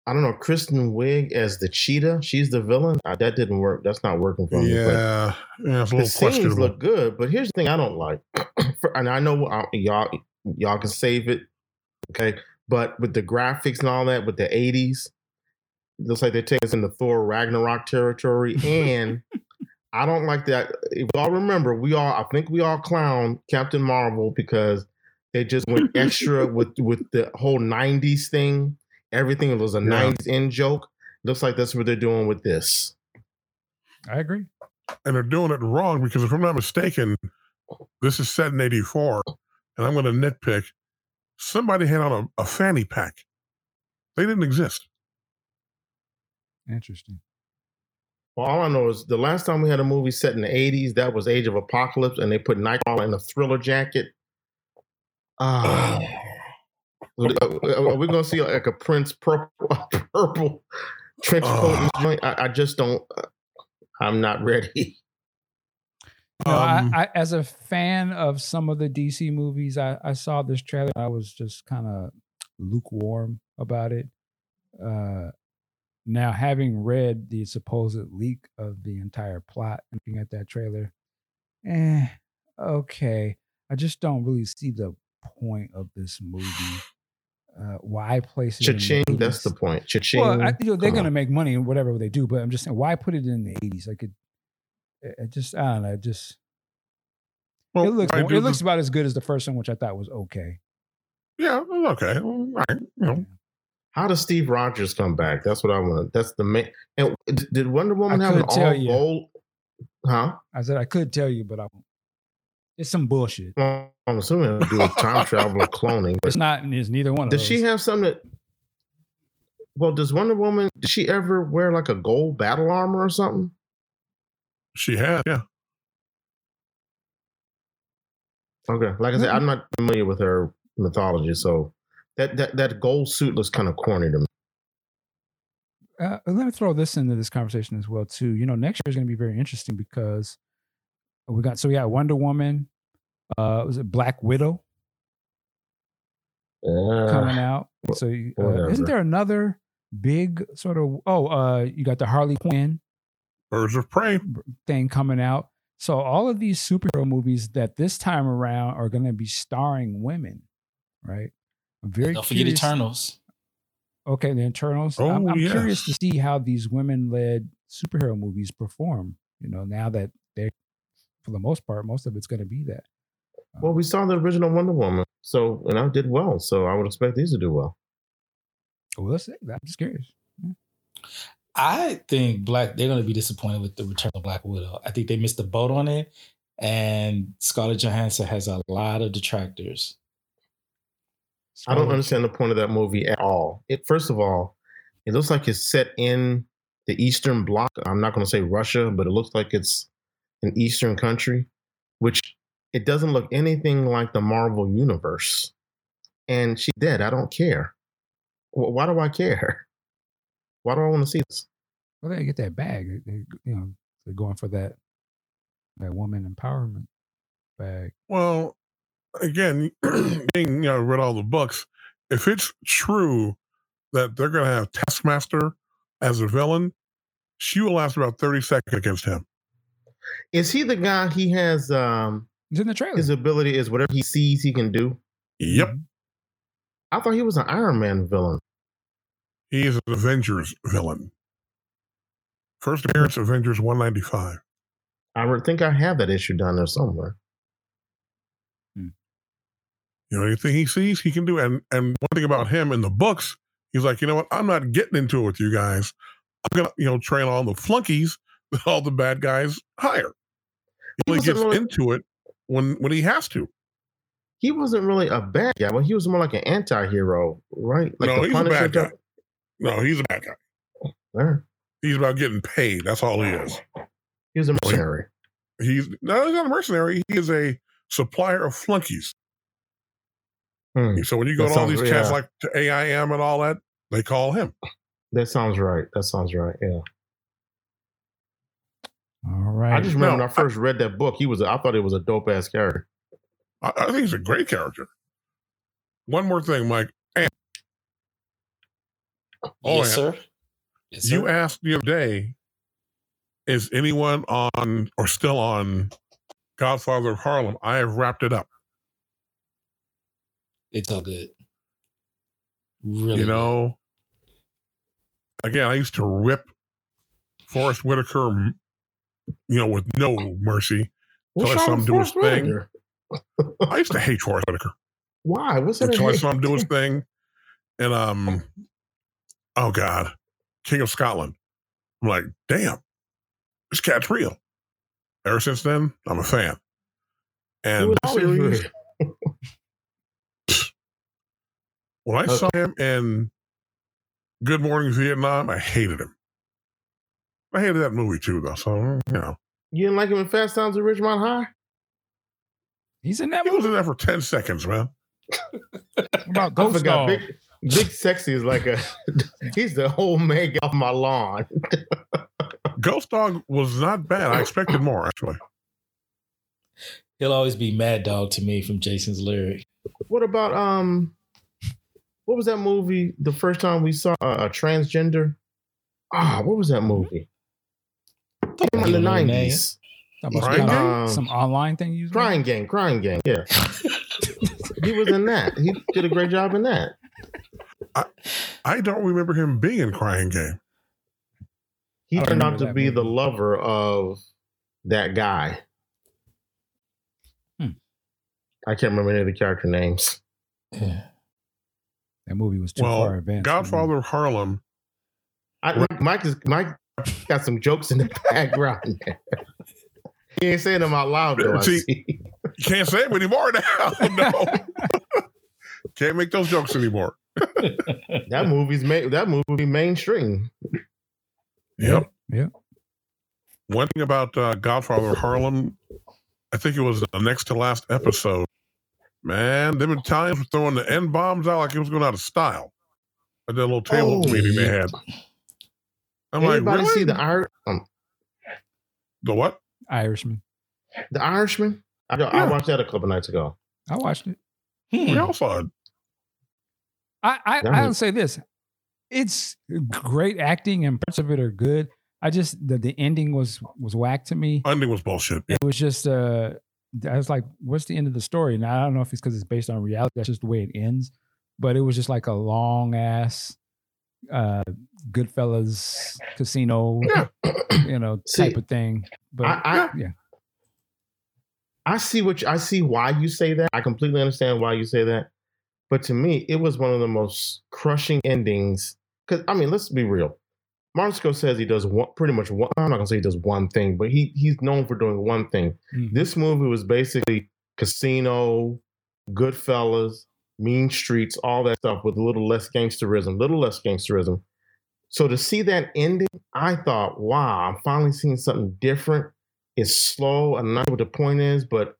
I don't know Kristen Wiig as the cheetah. She's the villain. Uh, that didn't work. That's not working for me. Yeah, yeah, it's a the scenes look good, but here's the thing: I don't like. (clears throat) For- and I know uh, y'all y'all can save it, okay? But with the graphics and all that, with the '80s, looks like they're taking us into Thor Ragnarok territory, and (laughs) I don't like that. If y'all remember, we all I think we all clown Captain Marvel because they just went extra with (laughs) with the whole '90s thing. Everything was a Yeah. '90s in joke. Looks like that's what they're doing with this. I agree. and they're doing it wrong because if I'm not mistaken, this is set in '84, and I'm going to nitpick. Somebody had on a, a fanny pack. They didn't exist. Interesting. Well, all I know is the last time we had a movie set in the 80s, that was Age of Apocalypse, and they put Nightcrawler in a thriller jacket. Ah. are are we going to see like a Prince purple, (laughs) purple trench coat ah. in this joint? I, I just don't, uh, I'm not ready. No, Um, I, I, as a fan of some of the DC movies, I, I saw this trailer. I was just kind of lukewarm about it. Uh, now, having read the supposed leak of the entire plot, and looking at that trailer, eh, okay. I just don't really see the point of this movie. Uh, why place it? in the Cha-ching, that's the point. Cha-ching. Well, I, you know, they're going to make money in whatever they do, but I'm just saying, why put it in the 80s? I could, it it just, I don't know, it just, well, it looks, I more- it looks the- about as good as the first one, which I thought was okay. yeah, it's okay. All right, you know, How does Steve Rogers come back? That's what I want. That's the main. And did Wonder Woman I have an could tell all you. gold? Huh? I said I could tell you, but I won't. It's some bullshit. Well, I'm assuming it to do with time travel or cloning. But It's not. It's neither one of Does those. she have something that? Well, does Wonder Woman? Did she ever wear like a gold battle armor or something? She had, yeah. Okay, like I said, I'm not familiar with her mythology, so that that that gold suit looks kind of corny to me. uh, let me throw this into this conversation as well too. You know, next year is going to be very interesting because we got so we got Wonder Woman, Uh, was it Black Widow Uh, coming out? So uh, isn't there another big sort of? Oh, uh, you got the Harley Quinn Birds of Prey. thing coming out. So all of these superhero movies that this time around are going to be starring women, right? I'm very Don't forget curious- Eternals. Okay, the Internals. I'm, Oh, I'm curious to see how these women-led superhero movies perform. You know, now that they, for the most part, most of it's going to be that. well, we saw the original Wonder Woman, so and I did well. So I would expect these to do well. Well, let's see. I'm just curious. I think Black they're going to be disappointed with the Return of Black Widow. I think they missed the boat on it, and Scarlett Johansson has a lot of detractors. I don't understand the point of that movie at all. It first of all, it looks like it's set in the Eastern Bloc. I'm not going to say Russia, but it looks like it's an Eastern country, which it doesn't look anything like the Marvel universe. And she's dead. I don't care. Why do I care? Why do I want to see this? Well, they get that bag. They, they- you know, they're going for that that woman empowerment bag. Well, again, (clears throat) being you know read all the books, if it's true that they're going to have Taskmaster as a villain, she will last about thirty seconds against him. Is he the guy? He has um It's in the trailer. his ability is whatever he sees he can do. Yep, Mhm. I thought he was an Iron Man villain. He is an Avengers villain. First appearance, Avengers one ninety five. I would think I have that issue down there somewhere. Hmm. You know, anything he sees, he can do. And and one thing about him in the books, he's like, you know what? I'm not getting into it with you guys. I'm gonna, you know, train all the flunkies that (laughs) all the bad guys hire. He He only gets really- into it when when he has to. he wasn't really a bad guy. Well, he was more like an anti-hero, right? Like No, the he's a bad guy. type- No, he's a bad guy. Yeah. He's about getting paid. That's all he is. He's a mercenary. He's no, he's not a mercenary. He is a supplier of flunkies. Hmm. So when you go That to all sounds- these cats yeah. like to AIM and all that, they call him. That sounds right. That sounds right. Yeah. All right. I just remember No, when I first read that book, he was. I thought it was a dope ass character. I, I think he's a great character. One more thing, Mike. Oh, yes, yeah. sir. Yes, sir. You asked the other day, is anyone on or still on Godfather of Harlem? I have wrapped it up. it's all good. Really, you good. know, again, I used to rip Forest Whitaker, you know, with no mercy. What's Till I saw wrong him do his Forest thing. Whitaker? I used to hate Forest Whitaker Why? What's that? until I saw him do his thing. And um, oh god, King of Scotland. I'm like, damn, this cat's real. Ever since then, I'm a fan. And was the series, when I Uh, saw him in Good Morning Vietnam, I hated him. I hated that movie too, though. So you know, You didn't like him in Fast Times at Ridgemont High? He's in that he was in there for ten seconds, man. What about (laughs) I Ghost. Dog? Big, Big Sexy is like a. (laughs) he's the whole man get off my lawn. Ghost Dog was not bad. I expected more, actually. he'll always be Mad Dog to me from Jason's lyric. What about um? What was that movie? The first time we saw a, a transgender. Ah, what was that movie? Came in the You know the name? nineties. Crying some, Game? um, some online thing you was Crying Game, Crying Game. Yeah, (laughs) he was in that. He did a great job in that. I don't remember him being in Crying Game. He turned out to that be the lover of that guy. Hmm. I can't remember any of the character names. Yeah. That movie was too Well, far advanced. Godfather of Harlem. I, Mike is Mike got some jokes in the (laughs) background. he ain't saying them out loud though. I See- see. You can't say him anymore now. (laughs) no. (laughs) Can't make those jokes anymore. (laughs) That movie's made. That movie mainstream. Yep. Yeah. One thing about uh, Godfather Harlem, I think it was the next to last episode. Man, them Italians were throwing the N bombs out like it was going out of style. At that little table Oh, meeting they had. I'm Anybody like, really? see the Ir- um, the what? Irishman. the Irishman? I, I watched that a couple nights ago. I watched it. Hmm. We all saw it. I I, Yeah, I I mean- say this: it's great acting and parts of it are good. I just the, the ending was was whack to me. Ending was bullshit. It was just uh, I was like, what's the end of the story? And I don't know if it's because it's based on reality. That's just the way it ends. But it was just like a long ass, uh, Goodfellas casino, Yeah. you know, (clears throat) See, type of thing. But I, I, yeah. I see what you, I see why you say that. I completely understand why you say that. But to me, it was one of the most crushing endings. Because I mean, let's be real. Martin Scorsese he does one, pretty much one. I'm not gonna say he does one thing, but he he's known for doing one thing. Mhm. This movie was basically Casino, Goodfellas, Mean Streets, all that stuff with a little less gangsterism, little less gangsterism. So to see that ending, I thought, wow, I'm finally seeing something different. It's slow. I'm not sure what the point is, but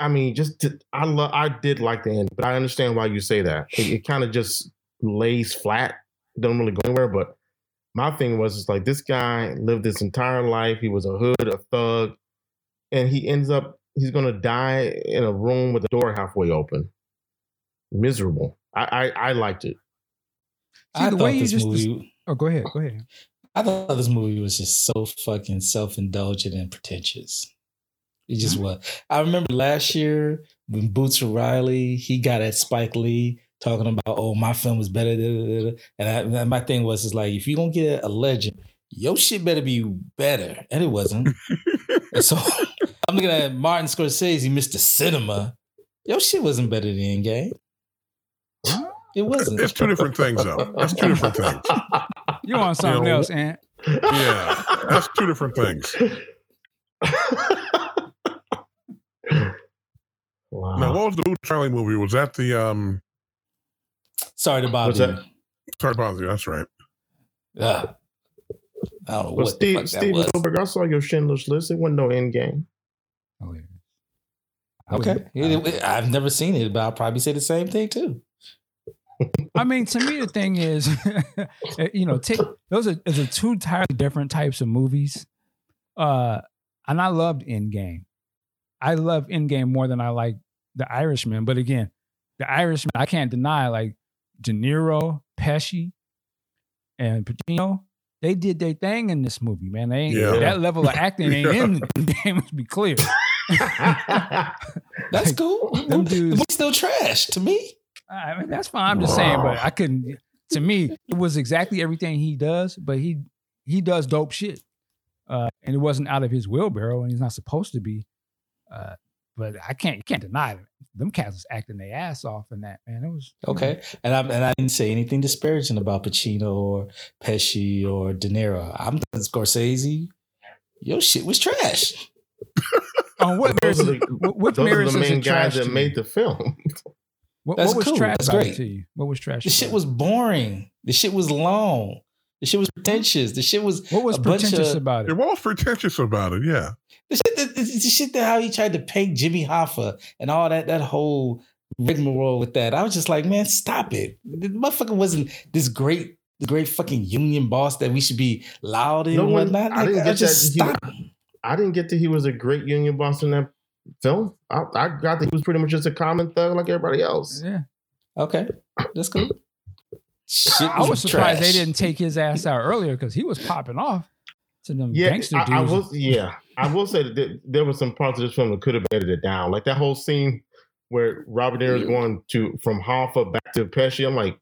I mean, just to, I love. I did like the end, but I understand why you say that. It, it kind of just lays flat, doesn't really go anywhere. But my thing was, it's like this guy lived his entire life. He was a hood, a thug, and he ends up he's gonna die in a room with the door halfway open. Miserable. I I, I liked it. See, I the way you just- movie. Oh, go ahead. Go ahead. I thought this movie was just so fucking self indulgent and pretentious. It just Mm-hmm. was. I remember last year when Boots O'Reilly he got at Spike Lee talking about, "Oh, my film was better," da, da, da, da. and, I, my thing was, is like, if you're going to get a legend, your shit better be better, and it wasn't. and so (laughs) (laughs) I'm looking at Martin Scorsese, Mr. Cinema. Your shit wasn't better than Endgame. It wasn't. It's two different things, though. That's two different things. You want something know, else, Ant? Yeah, that's two different things. (laughs) wow. Now, what was the Boot Charlie movie? Was that the um? Sorry to bother What's you. that? Sorry, about you. That's right. Ugh. I don't know Well, what the Steve, that Steven was. Spielberg, I saw your Schindler's List. It wasn't no end game. Oh, yeah. I was- Okay. It- it- I've never seen it, but I'll probably say the same thing too. I mean, to me, the thing is, (laughs) you know, take, those are, those are two entirely different types of movies. Uh, and I loved Endgame. I love Endgame more than I like The Irishman. But again, The Irishman, I can't deny, like De Niro, Pesci, and Pacino, they did their thing in this movie, man. They ain't, Yeah. that level of acting ain't (laughs) Yeah. in the game. Let's be clear. (laughs) That's Like, cool. them The dudes- movie's still trash to me. I mean, that's fine. I'm just saying, but I couldn't. To me, it was exactly everything he does, but he he does dope shit, uh, and it wasn't out of his wheelbarrow, and he's not supposed to be. Uh, but I can't you can't deny it. Them cats was acting their ass off in that man. It was you know, Okay. And I and I didn't say anything disparaging about Pacino or Pesci or De Niro. I'm Scorsese. Your shit was trash. (laughs) On what those mirrors? are the, what, what those are the main guys that made the film. (laughs) What, That's what was cool. trash That's great. to you? What was trash? The shit was boring. The shit was long. The shit was pretentious. The shit was? What was a bunch pretentious of- about Yeah, it? what was pretentious about it? Yeah. The shit that the, the shit that how he tried to paint Jimmy Hoffa and all that that whole rigmarole with that. I was just like, man, stop it. The motherfucker wasn't this great, the great fucking union boss that we should be loud in No and one- whatnot. I Like, didn't I get just that he- stop. I didn't get that he was a great union boss in that film. I, I got that he was pretty much just a common thug like everybody else. Yeah, Okay, that's cool. Shit I was surprised they didn't take his ass out earlier because he was popping off to them Yeah, gangster I, I dudes. Yeah, I will say that there, there were some parts of this film that could have been edited down, like that whole scene where Robert De Niro's going to from Hoffa back to Pesci. I'm like,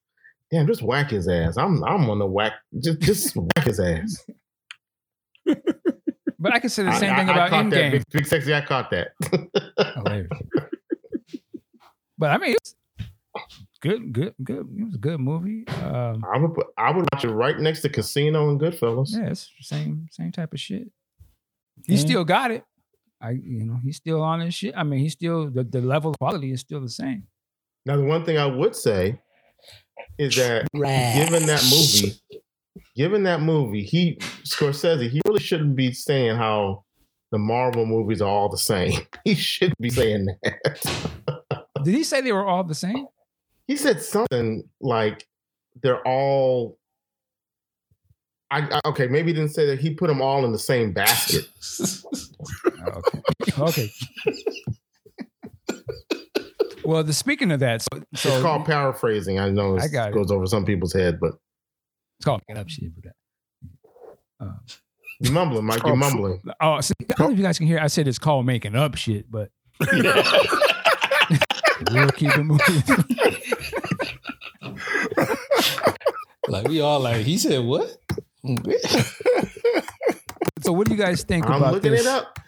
damn, just whack his ass. I'm I'm on the whack. Just just (laughs) whack his ass. But I can say the same I- thing I about caught that. Endgame. Big, big sexy. I caught that. (laughs) But I mean, it's good, good, good. It was a good movie. Um, I would put, I would watch it right next to Casino and Goodfellas. yeah, it's same same type of shit. He Yeah. still got it. I, you know, he's still on his shit. I mean, he's still the, the level of quality is still the same. Now, the one thing I would say is that given that movie, given that movie, he Scorsese, he really shouldn't be saying how the Marvel movies are all the same. (laughs) He shouldn't be saying that. Did he say they were all the same? He said something like they're all I, I okay, maybe he didn't say that he put them all in the same basket. (laughs) Okay. okay. well, the speaking of that, so, so it's called paraphrasing. I know I it got it. goes over some people's head, but it's called making up shit. But that. Uh, you're mumbling, Mike. You're mumbling. oh, see, I don't know if you guys can hear. I said it's called making up shit, but (laughs) we'll keep it moving. like we all like he said what? (laughs) so, what do you guys think I'm about looking this? it up.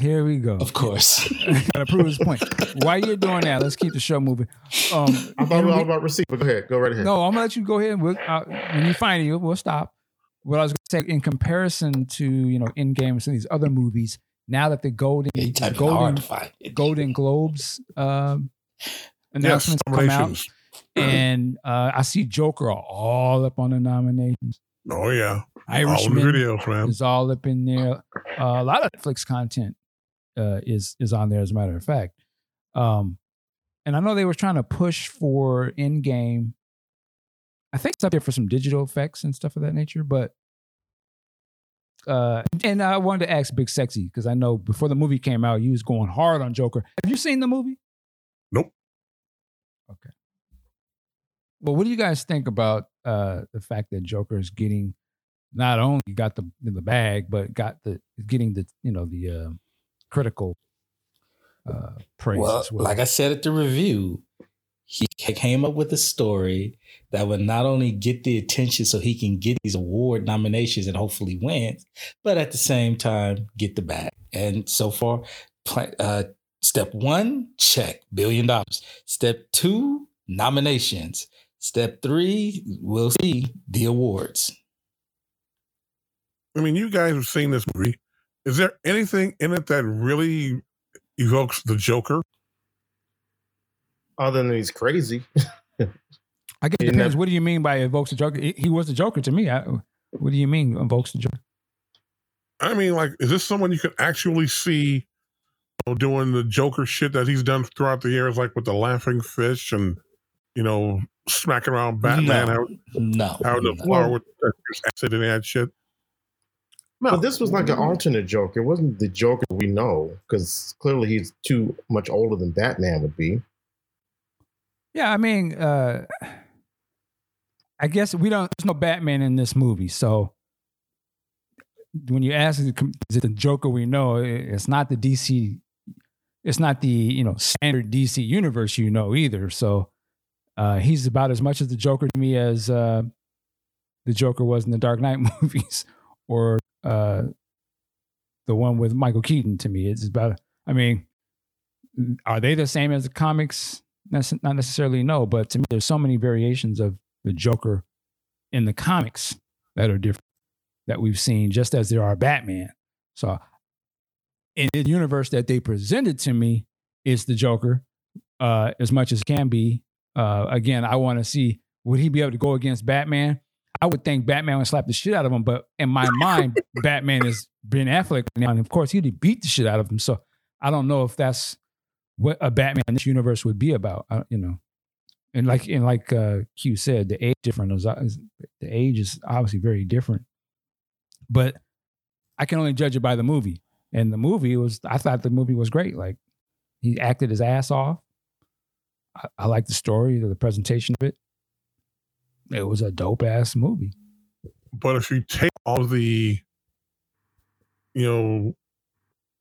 Here we go. of course. (laughs) Gotta prove his point. While you're doing that, let's keep the show moving. Um, I thought it and all about receipt, but go ahead. Go right ahead. No, I'm gonna let you go ahead. And we'll, uh, when you find it, we'll stop. What I was gonna say in comparison to you know Endgames and these other movies, now that the golden he typed it golden hard to find it. Golden Globes um, Yes, announcements come out, and uh, I see Joker all up on the nominations. Oh yeah, all the Irishman videos, man. is all up in there. Uh, a lot of Netflix content uh, is is on there, as a matter of fact. Um, and I know they were trying to push for Endgame. I think it's up there for some digital effects and stuff of that nature, but. Uh, and I wanted to ask Big Sexy because I know before the movie came out, you was going hard on Joker. Have you seen the movie? Nope. Okay. Well, what do you guys think about uh, the fact that Joker is getting not only got the in the bag, but got the getting the you know the uh, critical uh, praise Well, as well. like I said at the review, he came up with a story that would not only get the attention so he can get these award nominations and hopefully win, but at the same time get the bag. And so far, uh, step one, check, billion dollars. Step two, nominations. Step three, we'll see the awards. I mean, you guys have seen this movie. Is there anything in it that really evokes the Joker? Other than he's crazy. (laughs) I guess it depends. never- what do you mean by evokes the Joker? He, he was the Joker to me. I, what do you mean evokes the Joker? I mean, like, is this someone you can actually see you know, doing the Joker shit that he's done throughout the years, like with the laughing fish and you know smacking around Batman No. out, No. out the no. floor with acid and that shit? But this was like an alternate Joker. It wasn't the Joker we know, because clearly he's too much older than Batman would be. Yeah, I mean, uh, I guess we don't. There's no Batman in this movie, so when you ask, is it the Joker we know? It's not the DC. It's not the you know standard DC universe you know either. So uh, he's about as much as the Joker to me as uh, the Joker was in the Dark Knight (laughs) movies, or uh, the one with Michael Keaton. To me, it's about. I mean, are they the same as the comics? Not necessarily, no. But to me, there's so many variations of the Joker in the comics that are different that we've seen, just as there are Batman. So, in the universe that they presented to me, is the Joker uh, as much as can be. Uh, again, I want to see would he be able to go against Batman? I would think Batman would slap the shit out of him, but in my mind, (laughs) Batman is Ben Affleck now, and of course he'd beat the shit out of him. So I don't know if that's what a Batman in this universe would be about. I, you know, and like and like uh, Q said, the age different is, is the age is obviously very different. But I can only judge it by the movie, and the movie was I thought the movie was great. Like he acted his ass off. I, I like the story, the presentation of it. It was a dope ass movie. But if you take all the, you know,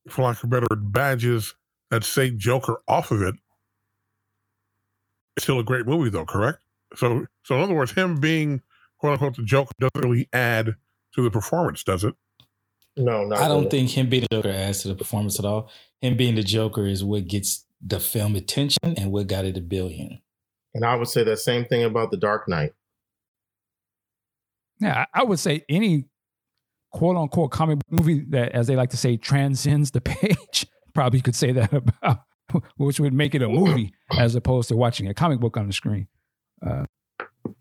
for lack of a better word, badges that say Joker off of it, it's still a great movie, though. Correct? So, so in other words, him being quote unquote the Joker doesn't really add to the performance, does it? No, not I don't really. think him being the Joker adds to the performance at all. Him being the Joker is what gets the film attention and what got it a billion. And I would say that same thing about The Dark Knight. Yeah, I I would say any quote unquote comic book movie that, as they like to say, transcends the (laughs) page, probably could say that about, (laughs) which would make it a movie (clears throat) as opposed to watching a comic book on the screen. Uh,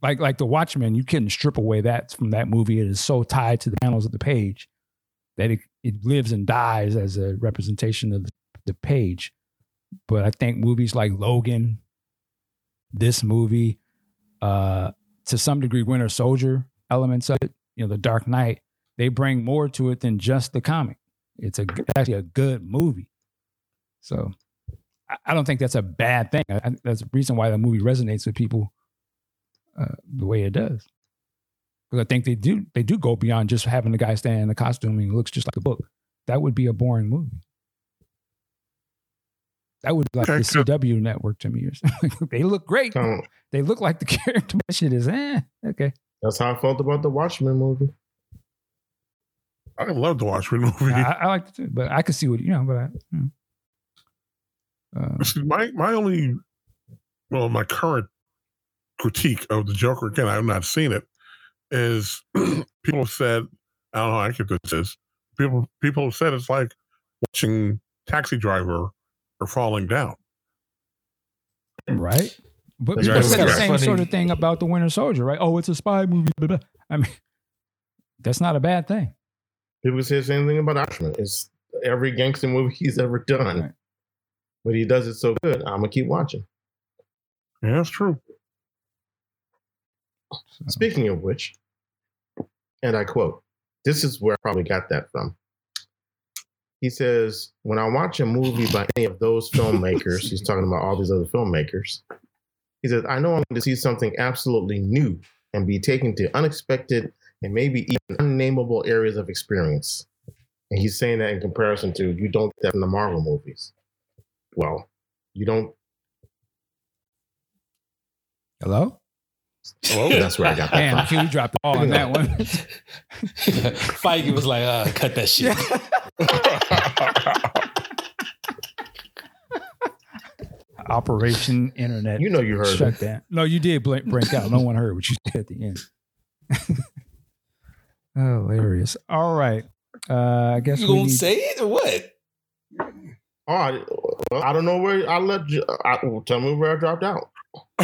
like like the Watchmen, you couldn't strip away that from that movie. It is so tied to the panels of the page that it, it lives and dies as a representation of the, the page. But I think movies like Logan, this movie, uh, to some degree, Winter Soldier elements of it you know, The Dark Knight, they bring more to it than just the comic. It's a actually a good movie. So I, don't think that's a bad thing. I, that's the reason why the movie resonates with people uh, the way it does. Because I think they do they do go beyond just having the guy stand in the costume and he looks just like the book. That would be a boring movie. That would be like Okay, the so- CW network to me or (laughs) something. they look great. Um, They look like the (laughs) character. That shit is eh, okay. that's how I felt about the Watchmen movie. I love the Watchmen (laughs) movie. I, I like it too, but I could see what you know. But I, you know. Uh, See, my my only, well, my current critique of the Joker again, I have not seen it, is (clears throat) people have said, I don't know how accurate this is. People people have said it's like watching Taxi Driver or Falling Down. right? But people right. said the same sort of thing about the Winter Soldier, right? Oh, it's a spy movie. Blah, blah. I mean, that's not a bad thing. People say the same thing about Watchmen. It's every gangster movie he's ever done. Right. But he does it so good. I'm gonna keep watching. Yeah, that's true. So, Speaking of which, and I quote, this is where I probably got that from. He says, When I watch a movie by any of those filmmakers, he's talking about all these other filmmakers, he says, I know I'm going to see something absolutely new and be taken to unexpected and maybe even unnameable areas of experience. And he's saying that in comparison to you don't get that in the Marvel movies. Well, you don't. hello? Well, (laughs) that's where I got that Damn, from. Q dropped the ball on that (laughs) one. (laughs) Feige was like, uh, cut that shit. Operation Internet. You know you heard shut it. down. No, you did blink, break out. No one heard what you said at the end. (laughs) Hilarious. All right. Uh, I guess You we gonna need- say it or what? Oh, I, well, I don't know where I let you. I, well, tell me where I dropped out. (laughs)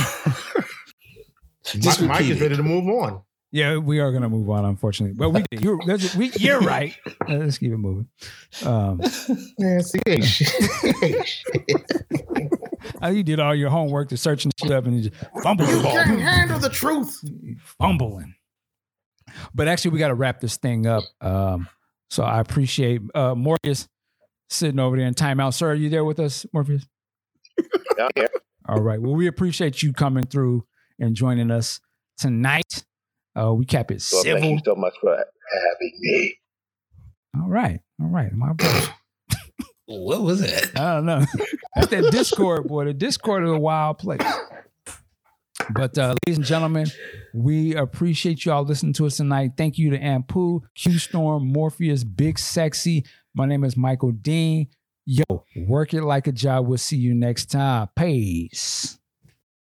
Just Mi- Mike repeat is ready to move on. Yeah, we are going to move on, unfortunately. But we, you're, we, you're right. Uh, (laughs) Let's keep it moving. Um, Man, see, hey, shit. Hey, shit. you did all your homework to search and shit up and you just fumble the You ball. can't handle the truth. fumbling. But actually, we got to wrap this thing up. Um, so I appreciate uh, Morpheus sitting over there in timeout. Sir, are you there with us, Morpheus? Yeah, yeah. All right. Well, we appreciate you coming through and joining us tonight. Uh, we kept it Well, thank you so much for having me. All right. All right. My brother. What was that? I don't know. (laughs) That's that Discord, boy. The Discord is a wild place. But uh, ladies and gentlemen, we appreciate you all listening to us tonight. Thank you to Ampu, Q Storm, Morpheus, Big Sexy. My name is Michael Dean. Yo, work it like a job. We'll see you next time. Peace.